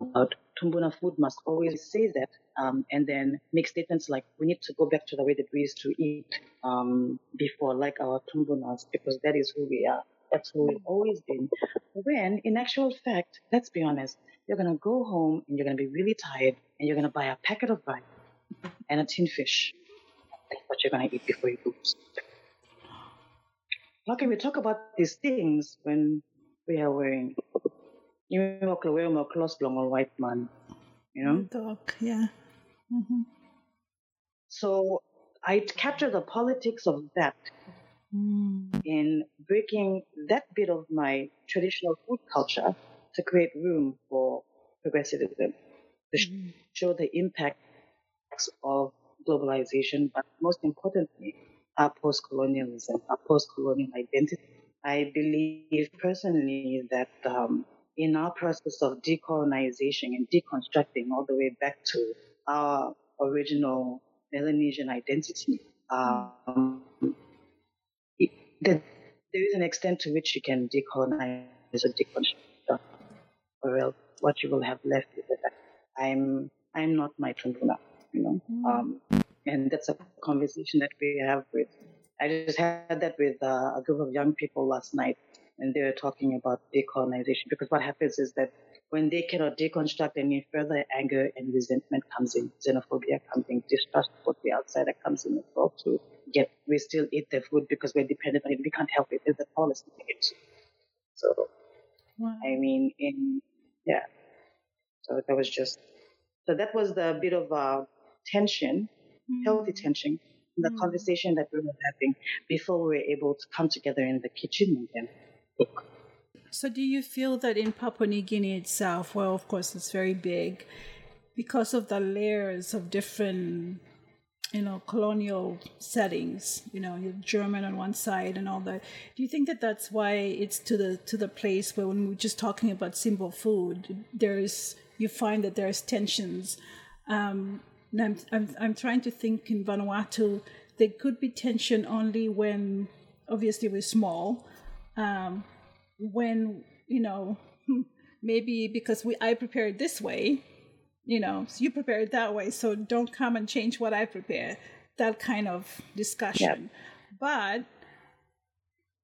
about Tumbuna food must always say that um, and then make statements like we need to go back to the way that we used to eat um, before, like our Tumbunas, because that is who we are. That's who we've always been. When, in actual fact, let's be honest, you're going to go home and you're going to be really tired and you're going to buy a packet of rice and a tin fish. That's what you're going to eat before you go to sleep. How can we talk about these things when we are wearing you know, wear more clothes long or white man, you know? Dog, yeah. hmm So I capture the politics of that Mm. in breaking that bit of my traditional food culture to create room for progressivism, to Mm. show the impacts of globalization, but most importantly, our post-colonialism, our post-colonial identity. I believe personally that um, in our process of decolonization and deconstructing all the way back to our original Melanesian identity, um, it, that there is an extent to which you can decolonize or deconstruct, or else what you will have left is that I'm I'm not my Tumbuna, you know. Mm. Um, and that's a conversation that we have with. I just had that with uh, a group of young people last night, and they were talking about decolonization because what happens is that when they cannot deconstruct any further, anger and resentment comes in, xenophobia comes in, distrust for the outsider comes in as well too. Yet we still eat the food because we're dependent on it. We can't help it. It's a policy. So Wow. I mean, in yeah. So that was just so that was the bit of uh, tension, healthy tension, in the Mm. conversation that we were having before we were able to come together in the kitchen and then cook. So, do you feel that in Papua New Guinea itself, well, of course, it's very big, because of the layers of different, you know, colonial settings, you know, you're German on one side and all that. Do you think that that's why it's to the to the place where when we're just talking about simple food, there's you find that there's tensions. Um, and I'm, I'm I'm trying to think in Vanuatu, there could be tension only when obviously we're small. Um, when you know (laughs) maybe because we I prepare it this way, you know, so you prepare it that way, so don't come and change what I prepare. That kind of discussion. But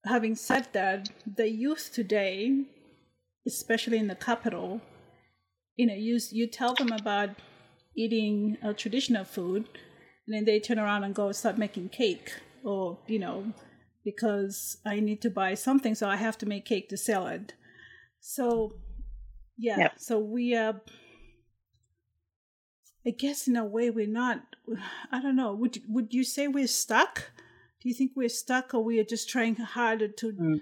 having said that, the youth today, especially in the capital, you know, you you tell them about eating a traditional food, and then they turn around and go start making cake, or you know, because I need to buy something, so I have to make cake to sell it. So, yeah, Yep. so we uh, I guess in a way we're not. I don't know. Would would you say we're stuck? Do you think we're stuck, or we are just trying harder to Mm.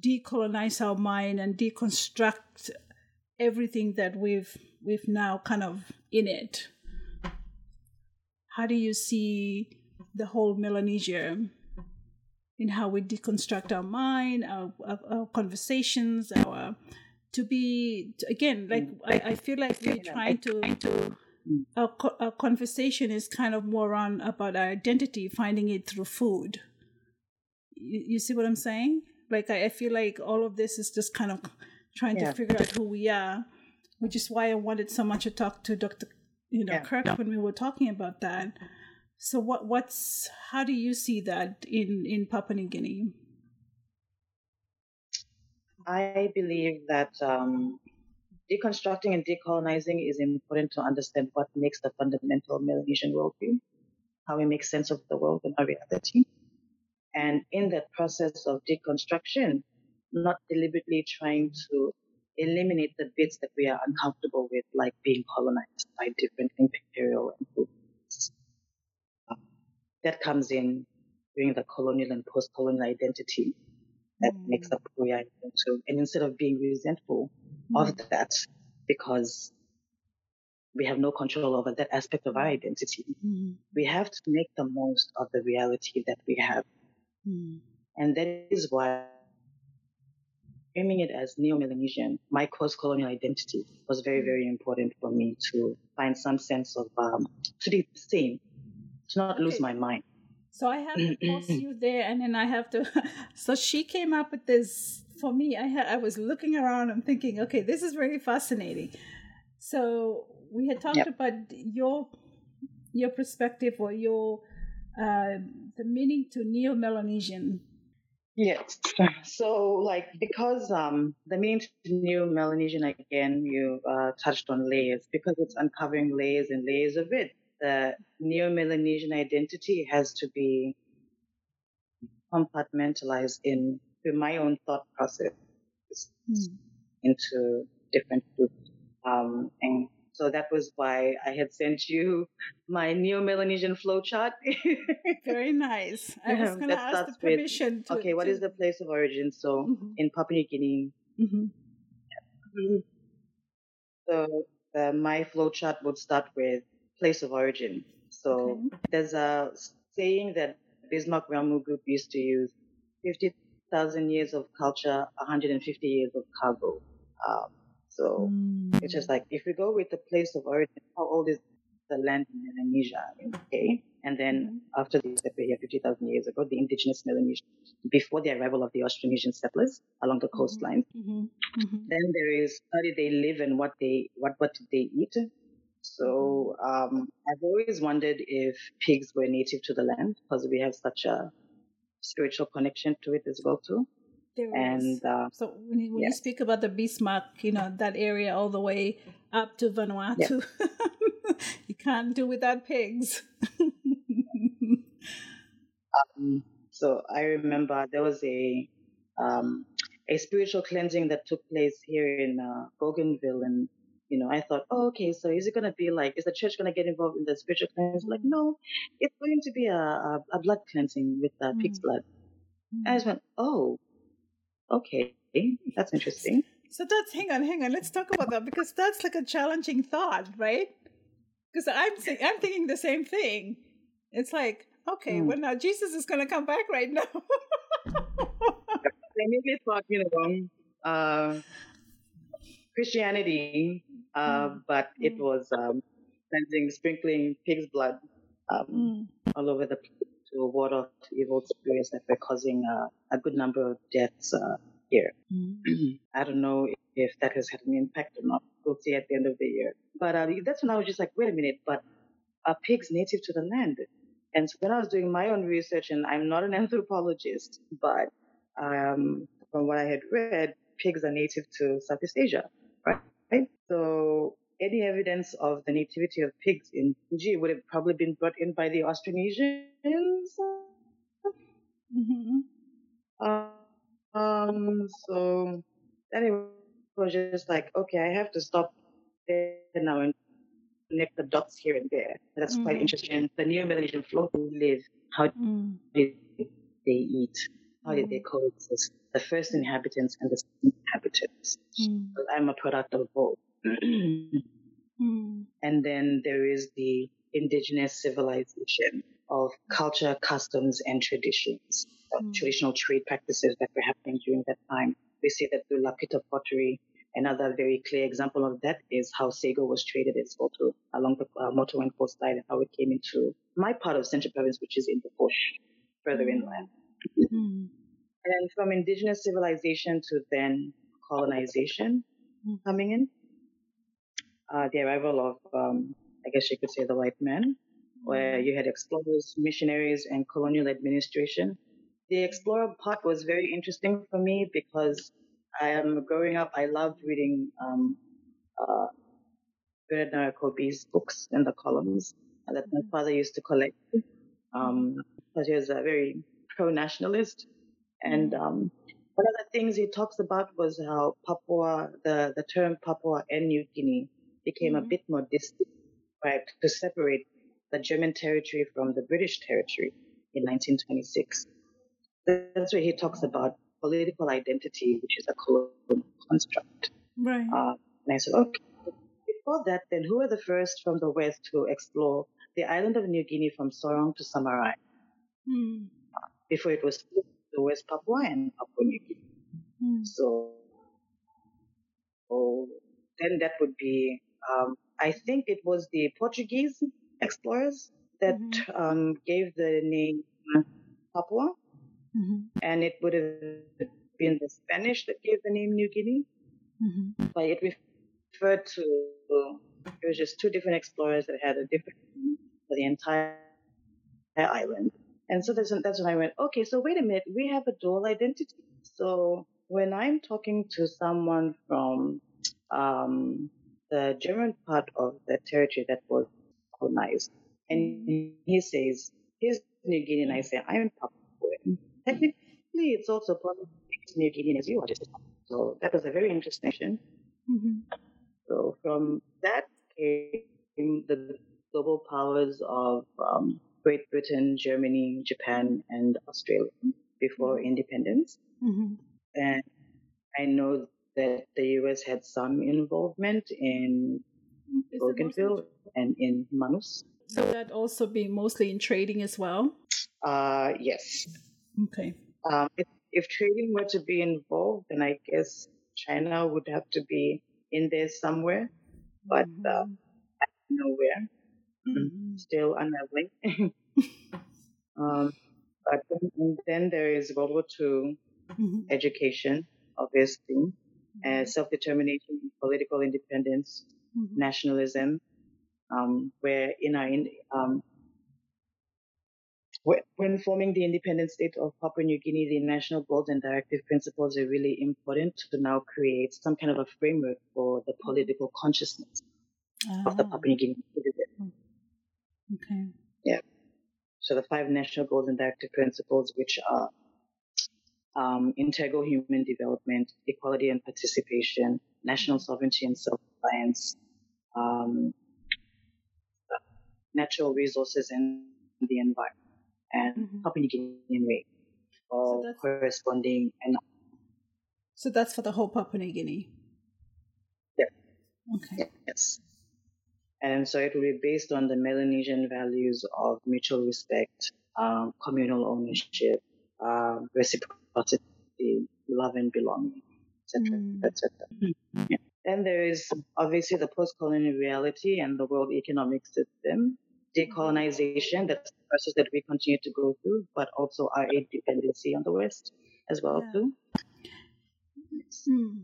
decolonize our mind and deconstruct everything that we've we've now kind of in it? How do you see the whole Melanesia in how we deconstruct our mind, our, our, our conversations, our to be again like I, I feel like we're trying to our, our conversation is kind of more on about our identity finding it through food you, you see what i'm saying like I, I, feel like all of this is just kind of trying yeah. to figure out who we are which is why i wanted so much to talk to dr you know yeah. kirk yeah. when we were talking about that so what what's how do you see that in in papua new guinea I believe that um, deconstructing and decolonizing is important to understand what makes the fundamental Melanesian worldview, how we make sense of the world and our reality. And in that process of deconstruction, not deliberately trying to eliminate the bits that we are uncomfortable with, like being colonized by different imperial influences. That comes in during the colonial and post-colonial identity that mm. makes up who am. So, and instead of being resentful mm. of that, because we have no control over that aspect of our identity, mm. we have to make the most of the reality that we have. Mm. And that is why framing it as neo-Melanesian, my post-colonial identity was very, very important for me to find some sense of, um, to be sane, to not okay. lose my mind. So I have to pause (clears throat) you there, and then I have to. (laughs) so she came up with this for me. I had I was looking around and thinking, okay, this is really fascinating. So we had talked yep. about your your perspective or your uh, the meaning to neo Melanesian. Yes. (laughs) So, like, because um, the meaning to neo Melanesian again, you uh, touched on layers because it's uncovering layers and layers of it the neo-Melanesian identity has to be compartmentalized in through my own thought process mm. into different groups. Um, and so that was why I had sent you my neo-Melanesian flowchart. (laughs) Very nice. I was going to ask the permission with, to, Okay, what to... is the place of origin? So mm-hmm. in Papua New Guinea. Mm-hmm. So uh, my flowchart would start with place of origin. So okay. there's a saying that Bismarck Ramu Group used to use 50,000 years of culture, 150 years of cargo. Um, so mm. it's just like, if we go with the place of origin, how old is the land in Melanesia? Okay. And then mm-hmm. after the here 50,000 years ago, the indigenous Melanesians, before the arrival of the Austronesian settlers along the mm-hmm. coastline, mm-hmm. Mm-hmm. then there is how did they live and what they, what, what did they eat? So um, I've always wondered if pigs were native to the land because we have such a spiritual connection to it as well too. There and uh, so when, you, when you speak about the Bismarck, you know that area all the way up to Vanuatu, (laughs) you can't do without pigs. um, so I remember there was a um, a spiritual cleansing that took place here in uh, Bougainville in you know, I thought, oh, okay, so is it going to be like, is the church going to get involved in the spiritual cleansing? Like, no, it's going to be a, a, a blood cleansing with uh, pig's mm. blood. Mm. I just went, oh, okay, that's interesting. So that's, hang on, hang on, let's talk about that because that's like a challenging thought, right? Because I'm, I'm thinking the same thing. It's like, okay, mm. well, now Jesus is going to come back right now. I immediately thought, you know, uh, Christianity uh, mm. but it mm. was um, cleansing, sprinkling pig's blood um, mm. all over the place to ward off evil spirits that were causing uh, a good number of deaths uh, here. Mm. (clears throat) I don't know if that has had an impact or not. We'll see at the end of the year. But uh, that's when I was just like, wait a minute, but are pigs native to the land? And so when I was doing my own research, and I'm not an (laughs) anthropologist, but um, from what I had read, pigs are native to Southeast Asia, right? Right? So any evidence of the nativity of pigs in Fiji would have probably been brought in by the Austronesians. Mm-hmm. Um, so anyway, it was just like, okay, I have to stop there now and connect the dots here and there. That's mm. quite interesting. The neo Melanesian flow live, how mm. did they eat? How did they coexist? The first inhabitants and the second inhabitants. Mm. I'm a product of both. mm. (clears throat) And then there is the indigenous civilization of culture, customs, and traditions. mm. traditional trade practices that were happening during that time. We see that the Lapita pottery. Another very clear example of that is how sago was traded as well too, along the uh, Motowen coastline and how it came into my part of Central Province, which is in the bush, further mm. inland. Mm. And from indigenous civilization to then colonization mm. coming in, uh, the arrival of, um, I guess you could say, the white man, where you had explorers, missionaries, and colonial administration. The explorer part was very interesting for me because I am growing up. I loved reading um, uh, Bernard Narokobi's books in the columns that my father used to collect. Um, but he was a very pro-nationalist, and um, one of the things he talks about was how Papua, the the term Papua and New Guinea, became mm-hmm. a bit more distant, right, to separate the German territory from the British territory in 1926. That's where he talks about political identity, which is a colonial construct. Right. Uh, and I said, okay, before that, then who were the first from the West to explore the island of New Guinea from Sorong to Samarai? Mm. Before it was the West Papua and Papua New Guinea. Mm. So, so, then that would be, um, I think it was the Portuguese explorers that mm-hmm. um, gave the name Papua, mm-hmm. and it would have been the Spanish that gave the name New Guinea, mm-hmm. but it referred to it was just two different explorers that had a different name for the entire island. And so that's, that's when I went, okay, so wait a minute, we have a dual identity. So when I'm talking to someone from um, the German part of the territory that was colonized. And he says, here's New Guinea, and I say, I'm Papuan. Technically, it's also part of New Guinea as you are. So that was a very interesting. Mm-hmm. So from that came the global powers of um, Great Britain, Germany, Japan, and Australia before mm-hmm. independence. Mm-hmm. And I know that the US had some involvement in Bougainville and in Manus. So that also be mostly in trading as well? Uh, yes. Okay. Um, if, if trading were to be involved, then I guess China would have to be in there somewhere, but mm-hmm. uh, nowhere. Mm-hmm. Still unraveling. (laughs) um, but then, then, there is World War II mm-hmm. education, obviously, uh, self-determination, political independence, mm-hmm. nationalism, um, where in our in, um, when forming the independent state of Papua New Guinea, the national goals and directive principles are really important to now create some kind of a framework for the political consciousness of the Papua New Guinea citizen. Okay. Yeah. So the five national goals and directive principles, which are um, integral human development, equality and participation, national sovereignty and self-reliance, um, natural resources and the environment, and mm-hmm. Papua New Guinea way, all so corresponding and. So that's for the whole Papua New Guinea. Yeah. Okay. Yes. And so it will be based on the Melanesian values of mutual respect, um, communal ownership, uh, reciprocity, love and belonging, etc., mm. etc. Yeah. Then there is obviously the post-colonial reality and the world economic system, decolonization, that's the process that we continue to go through, but also our aid dependency on the West as well yeah. too. Mm.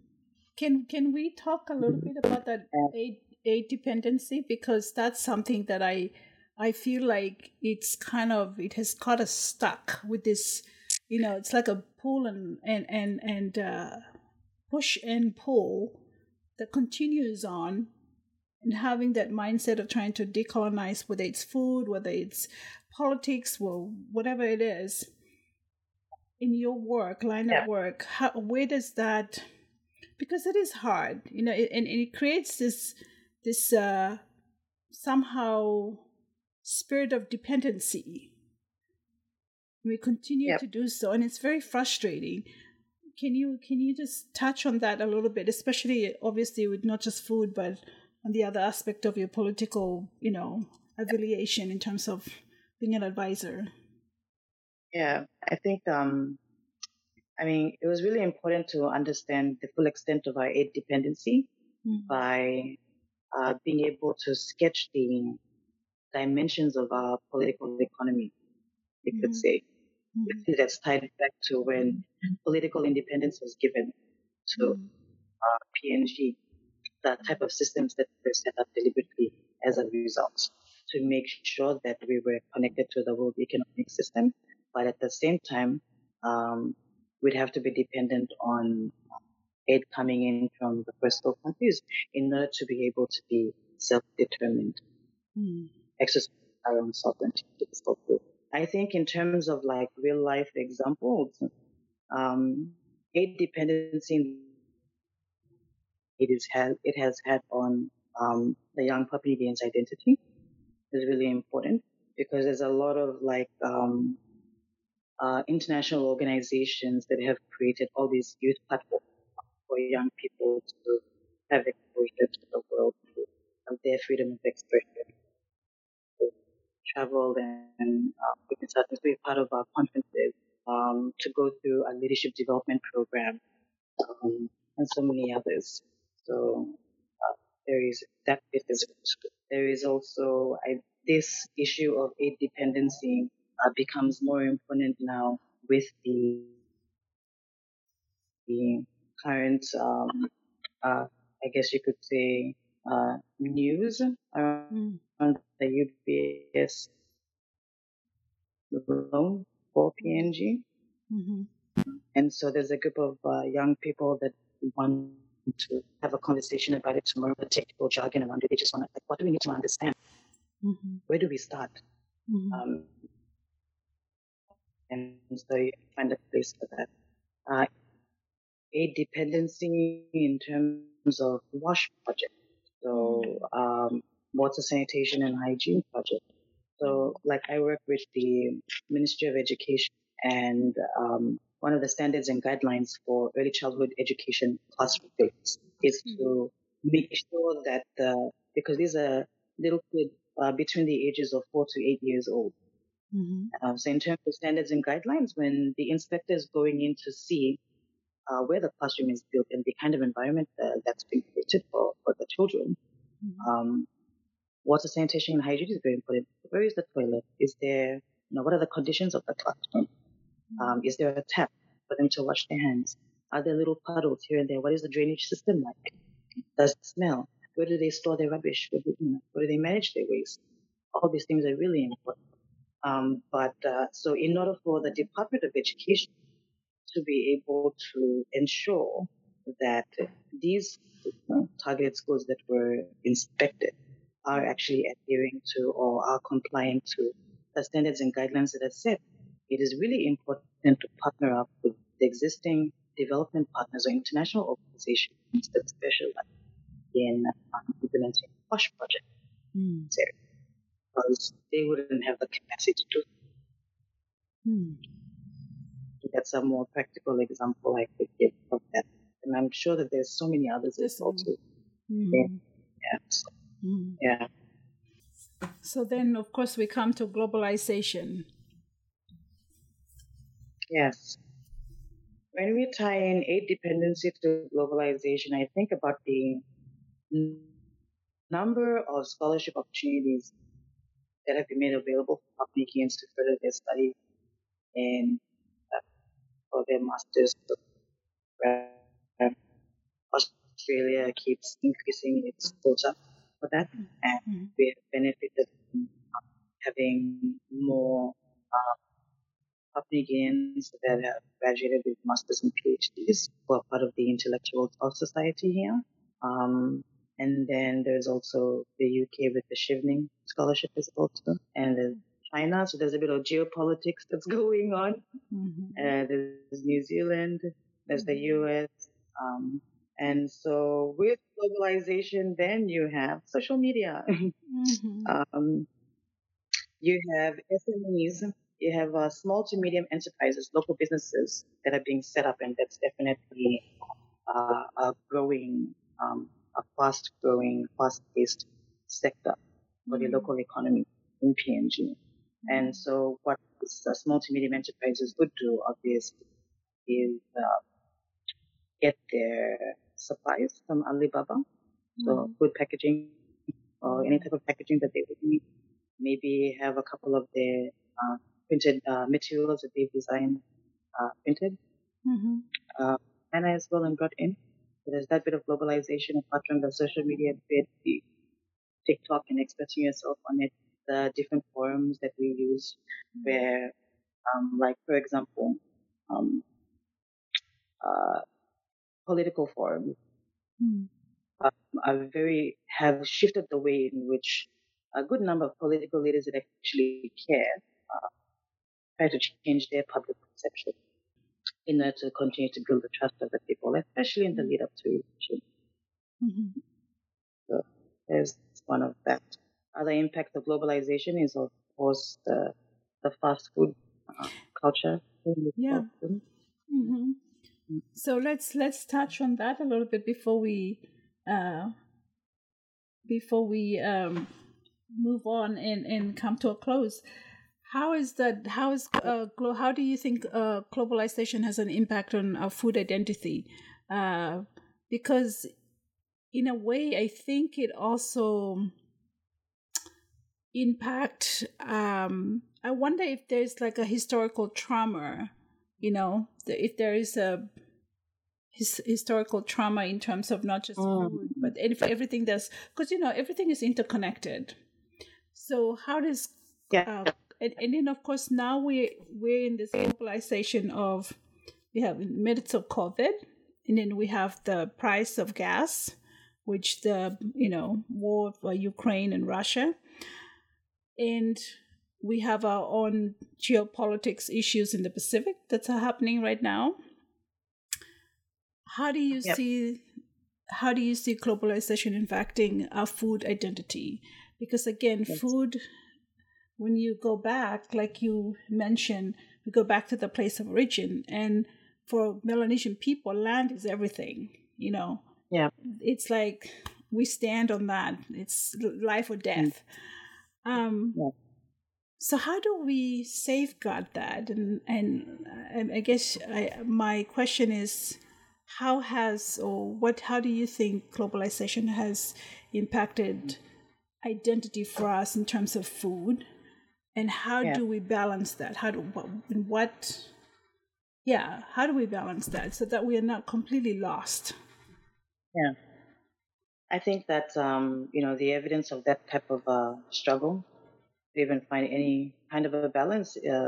Can can we talk a little bit about that aid aid dependency because that's something that I I feel like it's kind of it has got us stuck with this you know it's like a pull and and and and uh, push and pull that continues on and having that mindset of trying to decolonize whether it's food whether it's politics well whatever it is in your work line yeah. of work how, where does that because it is hard you know and, and it creates this this uh, somehow spirit of dependency we continue yep. to do so and it's very frustrating can you can you just touch on that a little bit especially obviously with not just food but on the other aspect of your political you know affiliation in terms of being an advisor Yeah, I think, um, I mean, it was really important to understand the full extent of our aid dependency mm. by uh, being able to sketch the dimensions of our political economy, you mm. could say. Mm. That's tied back to when political independence was given to mm. uh, PNG, the type of systems that were set up deliberately as a result to make sure that we were connected to the world economic system, but at the same time, um, we'd have to be dependent on aid coming in from the first world countries in order to be able to be self-determined, mm. exercise our own sovereignty. I think in terms of like real life examples, um, aid dependency it is had it has had on um, the young Papua New identity is really important because there's a lot of like um, uh, international organizations that have created all these youth platforms for young people to have exposure to the world of their freedom of expression. To travel and uh, we can start to be part of our conferences, um, to go through a leadership development program, um, and so many others. So uh, there is that bit There is also I, this issue of aid dependency uh, becomes more important now with the, the current, um, uh, I guess you could say, uh, news around mm. the UBS loan for PNG. Mm-hmm. And so there's a group of uh, young people that want to have a conversation about it tomorrow, the technical jargon around it. They just want to, like, what do we need to understand? Mm-hmm. Where do we start? Mm-hmm. Um, and so you find a place for that. Uh, aid dependency in terms of wash project, so um, water sanitation and hygiene project. So, like I work with the Ministry of Education, and um, one of the standards and guidelines for early childhood education classroom is mm-hmm. to make sure that the because these are little kids uh, between the ages of four to eight years old. Mm-hmm. Uh, so in terms of standards and guidelines, when the inspector is going in to see uh, where the classroom is built and the kind of environment uh, that's been created for, for the children, mm-hmm. um, water sanitation and hygiene is very important. Where is the toilet? Is there, you know, what are the conditions of the classroom? Mm-hmm. Um, is there a tap for them to wash their hands? Are there little puddles here and there? What is the drainage system like? Does it smell? Where do they store their rubbish? Where do, you know, where do they manage their waste? All these things are really important. Um, but uh, so, in order for the Department of Education to be able to ensure that these targeted schools that were inspected are actually adhering to or are complying to the standards and guidelines that are set, it is really important to partner up with the existing development partners or international organizations that specialize in um, implementing WASH projects. Mm. Because they wouldn't have the capacity to. Mm. That's a more practical example I could give of that. And I'm sure that there's so many others as well too. Mm. Yeah. Yeah. So, mm. yeah. So then, of course, we come to globalization. Yes. When we tie in aid dependency to globalization, I think about the number of scholarship opportunities that have been made available for applicants to further their study in for their masters. Australia keeps increasing its quota for that, and mm-hmm. we have benefited from having more uh, Papua that have graduated with masters and PhDs who are part of the intellectuals of society here. Um, and then there's also the UK with the Chevening scholarship as well too. And there's China, so there's a bit of geopolitics (laughs) that's going on. Mm-hmm. Uh, there's New Zealand, there's the mm-hmm. US. Um, and so with globalization, then you have social media. mm-hmm. (laughs) (laughs) um, you have SMEs, you have uh, small to medium enterprises, local businesses that are being set up, and that's definitely uh, a growing um, a fast growing, fast paced sector for the mm. local economy in PNG. And so what uh, small to medium enterprises would do, obviously, is uh, get their supplies from Alibaba. Mm-hmm. So food packaging or any type of packaging that they would need. Maybe have a couple of their uh, printed uh, materials that they've designed uh, printed. Mm-hmm. Uh, and as well and got in. So there's that bit of globalization apart from the social media bit, the TikTok and expressing yourself on it, the different forums that we use where, um, like for example, um, uh, political forums mm. uh, are very have shifted the way in which a good number of political leaders that actually care uh, try to change their public perception in order to continue to build the trust of the people, especially in the lead up to election. Mm-hmm. So there's one of that. Other impact of globalization is of course the the fast food uh, culture. Yeah. Mm-hmm. So let's let's touch on that a little bit before we uh, before we um, move on and, and come to a close. How is that? How is uh, how do you think uh, globalization has an impact on our food identity? Uh, because in a way, I think it also impact. Um, I wonder if there's like a historical trauma you know if there is a his, historical trauma in terms of not just mm. food but if everything does because you know everything is interconnected so how does yeah uh, and, and then of course now we we're in this globalization of we have in midst of covid and then we have the price of gas which the you know war for ukraine and russia and we have our own geopolitics issues in the Pacific that's happening right now. How do you yep. see how do you see globalization impacting our food identity? Because again, yes. food when you go back, like you mentioned, we go back to the place of origin and for Melanesian people, land is everything, you know. Yeah. It's like we stand on that. It's life or death. Mm. Um yeah. so how do we safeguard that? And and, and i guess I, my question is how has or what how do you think globalization has impacted identity for us in terms of food? And how yeah. do we balance that? How do what, what yeah how do we balance that so that we are not completely lost? Yeah i think that um, you know the evidence of that type of uh, struggle to even find any kind of a balance. Uh,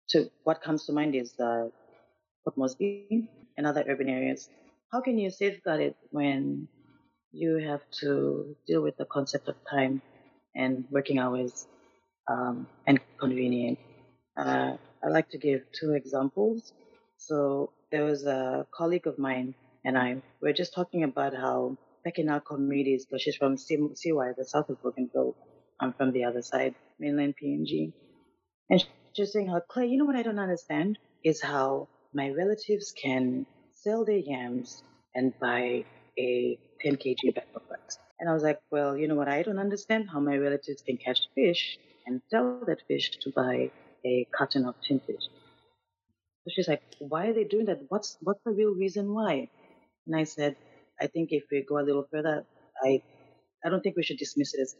so what comes to mind is uh, Port Moresby and other urban areas. How can you safeguard it when you have to deal with the concept of time and working hours um, and convenience? Uh, I like to give two examples. So there was a colleague of mine and I we were just talking about how back in our communities, so she's from Siwai, the south of Bougainville, I'm from the other side, mainland PNG. And she's saying how, Clay, you know what I don't understand is how my relatives can sell their yams and buy a 10 kg bag of rice. And I was like, well, you know what? I don't understand how my relatives can catch fish and sell that fish to buy a carton of tin fish. So she's like, why are they doing that? What's what's the real reason why? And I said, I think if we go a little further, I I don't think we should dismiss it as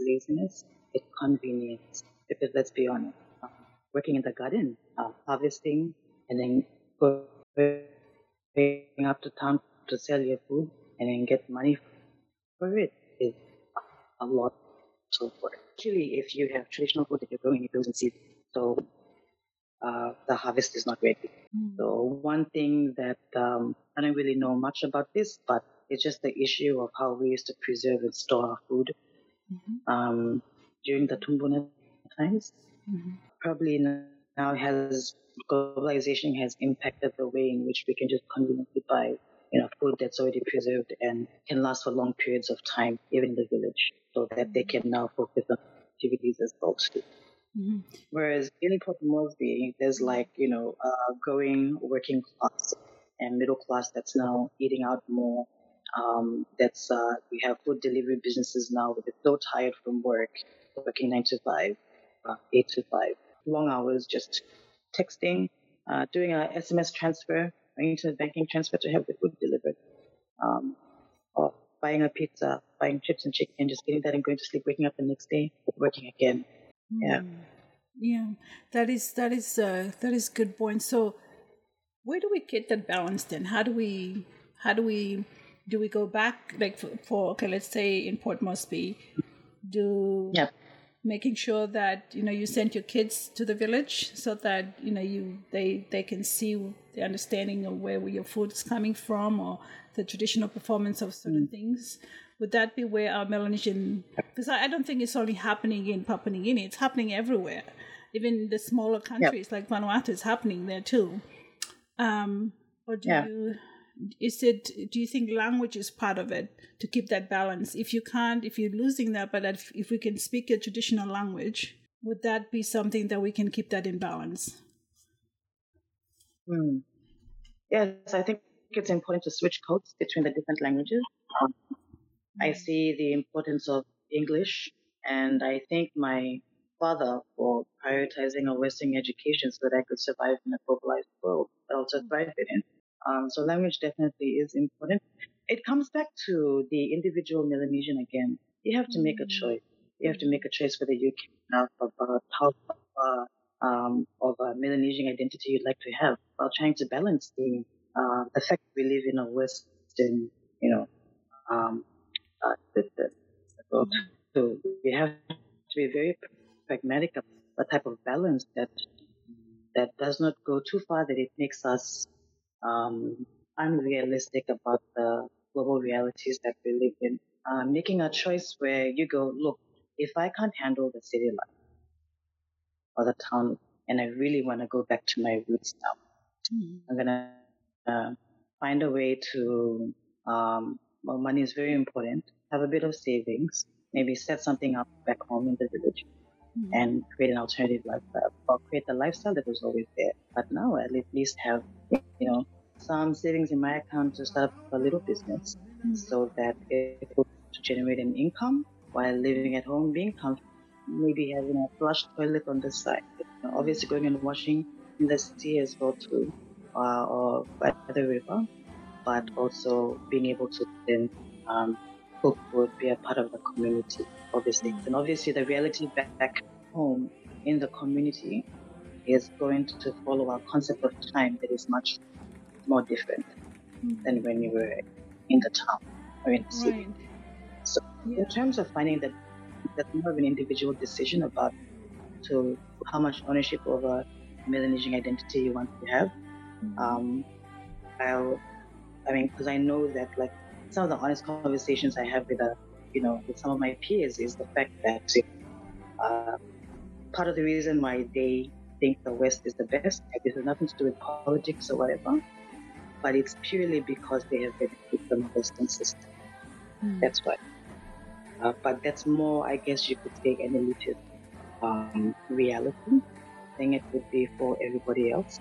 laziness, it's convenience. Because let's be honest, uh, working in the garden, uh, harvesting, and then going up to town to sell your food and then get money for it is a lot of work. Actually, if you have traditional food that you're growing in and seed, so uh, the harvest is not ready. Mm. So one thing that um, I don't really know much about this, but it's just the issue of how we used to preserve and store our food mm-hmm. um, during the Tumbuna times. Mm-hmm. Probably now has globalization has impacted the way in which we can just conveniently buy you know food that's already preserved and can last for long periods of time, even in the village, so that they can now focus on activities as well too. Mm-hmm. Whereas in Port Moresby, there's like, you know, uh, growing working class and middle class that's now eating out more um, that's uh, we have food delivery businesses now. They're so tired from work, working nine to five, eight to five. Long hours, just texting, uh, doing a SMS transfer, internet banking transfer to have the food delivered, um, or buying a pizza, buying chips and chicken, just getting that and going to sleep, waking up the next day, working again. Yeah. Mm. Yeah, that is that is uh, that is good point. So, where do we get that balance then? How do we how do we do we go back like for, for okay, let's say in Port Moresby, do yeah. making sure that you know you send your kids to the village so that you know you they they can see the understanding of where your food is coming from or the traditional performance of certain mm. things would that be where our Melanesian? Because I, don't think it's only happening in Papua New Guinea; it's happening everywhere. Even the smaller countries yep. like Vanuatu is happening there too. Um, or do yeah. you? Is it? Do you think language is part of it to keep that balance? If you can't, if you're losing that, but if, if we can speak a traditional language, would that be something that we can keep that in balance? Hmm. Yes, I think it's important to switch codes between the different languages. Um, I see the importance of English, and I thank my father for prioritizing a Western education so that I could survive in a globalized world, also thrive in. Um, so language definitely is important. It comes back to the individual Melanesian again. You have to make a mm. choice. You have to make a choice whether you can have about how uh, um, of a Melanesian identity you'd like to have while trying to balance the uh, the fact we live in a Western, you know, um, uh, system. So, so we have to be very pragmatic about the type of balance that that does not go too far that it makes us um, unrealistic about the global realities that we live in. Uh, making a choice where you go, look, if I can't handle the city life or the town, and I really want to go back to my roots now, mm-hmm. I'm gonna uh, find a way to um, well, money is very important. Have a bit of savings, maybe set something up back home in the village mm-hmm. and create an alternative lifestyle or create the lifestyle that was always there. But now at least have, you know, some savings in my account to start a little business mm-hmm. so that it will generate an income while living at home, being comfortable, maybe having a flush toilet on the side. You know, obviously going and washing in the city as well too, uh, or by the river but also being able to then um, cook would be a part of the community, obviously. And obviously, the reality back home in the community is going to follow a concept of time that is much more different mm-hmm. than when you were in the town or in the city. Right. So, yeah. in terms of finding that that's more of an individual decision about to how much ownership over Melanesian identity you want to have. Mm-hmm. Um, I'll I mean, because I know that like some of the honest conversations I have with, uh, you know, with some of my peers is the fact that uh, part of the reason why they think the West is the best, this has nothing to do with politics or whatever, but it's purely because they have benefited from the Western system. Mm. That's why. Uh, but that's more, I guess you could say, an elitist um, reality. I think it would be for everybody else.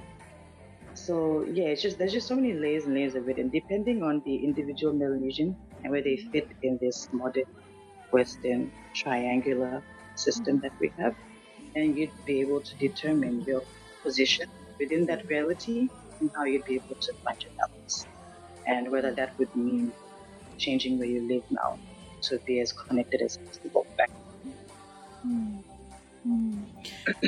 So yeah, it's just there's just so many layers and layers of it, and depending on the individual Melanesian and where they fit in this modern Western triangular system that we have, and you'd be able to determine your position within that reality and how you'd be able to find your balance, and whether that would mean changing where you live now to be as connected as possible back. Mm. Mm.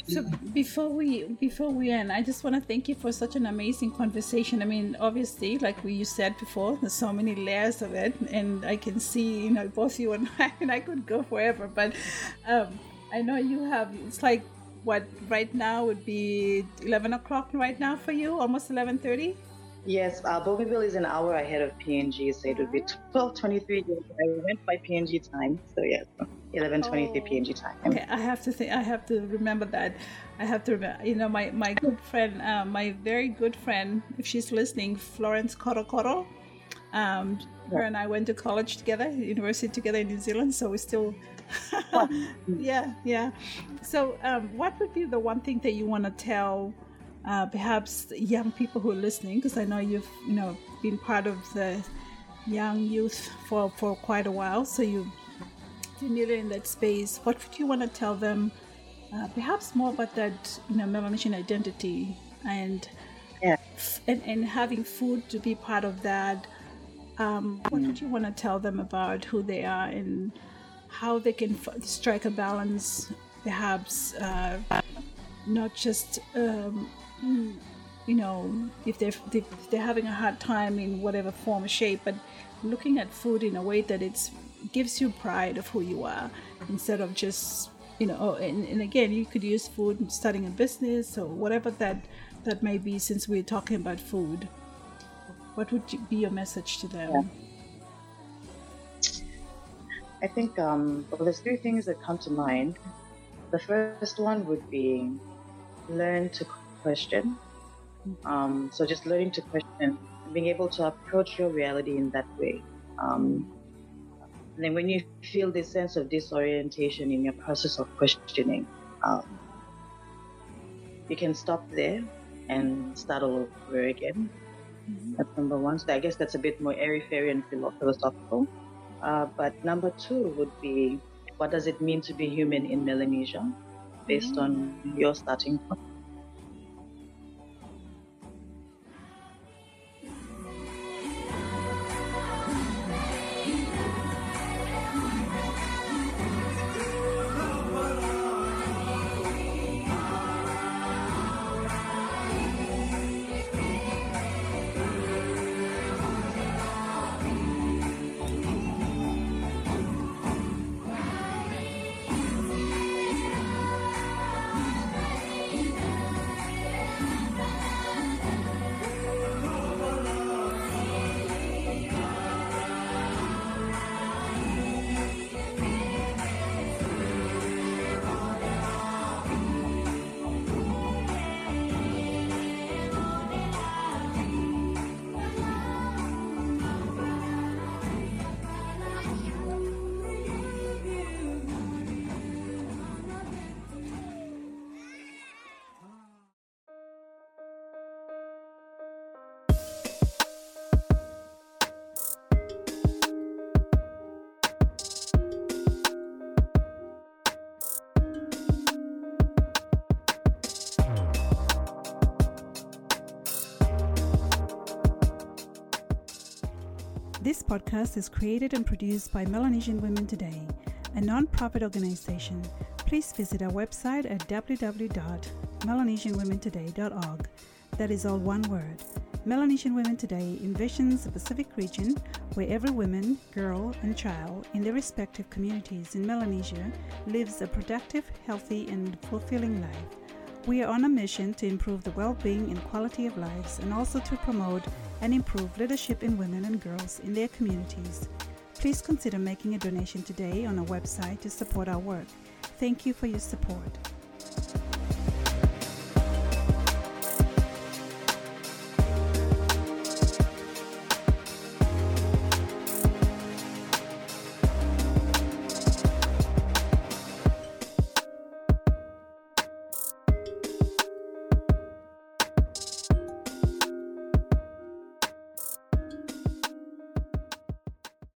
So (clears throat) before we before we end, I just want to thank you for such an amazing conversation. I mean, obviously, like we you said before, there's so many layers of it, and I can see, you know, both you and (laughs) I, and I could go forever. But um, I know you have. It's like what right now would be 11 o'clock right now for you, almost 11:30. Yes, uh, Bougainville is an hour ahead of PNG, so it would be 12:23. I went by PNG time, so yes. 11:23 oh, PNG time. Okay, I have to think. I have to remember that. I have to remember. You know, my my good friend, uh, my very good friend, if she's listening, Florence Korokoro. Um. Her and I went to college together, university together in New Zealand. So we still, (laughs) yeah, yeah. So, um, what would be the one thing that you want to tell? Uh, perhaps young people who are listening, because I know you've you know been part of the young youth for, for quite a while, so you familiar in that space, what would you want to tell them uh, perhaps more about that, you know, Melanesian identity and, yeah. and and having food to be part of that. Um, what would you want to tell them about who they are and how they can f- strike a balance, perhaps uh, not just um, you know if they're if they're having a hard time in whatever form or shape, but looking at food in a way that it gives you pride of who you are instead of just you know oh, and, and again you could use food starting a business or whatever that that may be since we're talking about food what would be your message to them yeah. I think um, well there's three things that come to mind the first one would be learn to question um, so just learning to question being able to approach your reality in that way um, and then when you feel this sense of disorientation in your process of questioning, um, you can stop there and start all over again. Mm-hmm. That's number one. So I guess that's a bit more airy fairy and philosophical. Uh, but number two would be what does it mean to be human in Melanesia based on your starting point? Podcast is created and produced by Melanesian Women Today, a non-profit organization. Please visit our website at www.melanesianwomentoday.org. That is all one word. Melanesian Women Today envisions a Pacific region where every woman, girl, and child in their respective communities in Melanesia lives a productive, healthy, and fulfilling life. We are on a mission to improve the well being and quality of lives and also to promote and improve leadership in women and girls in their communities. Please consider making a donation today on our website to support our work. Thank you for your support.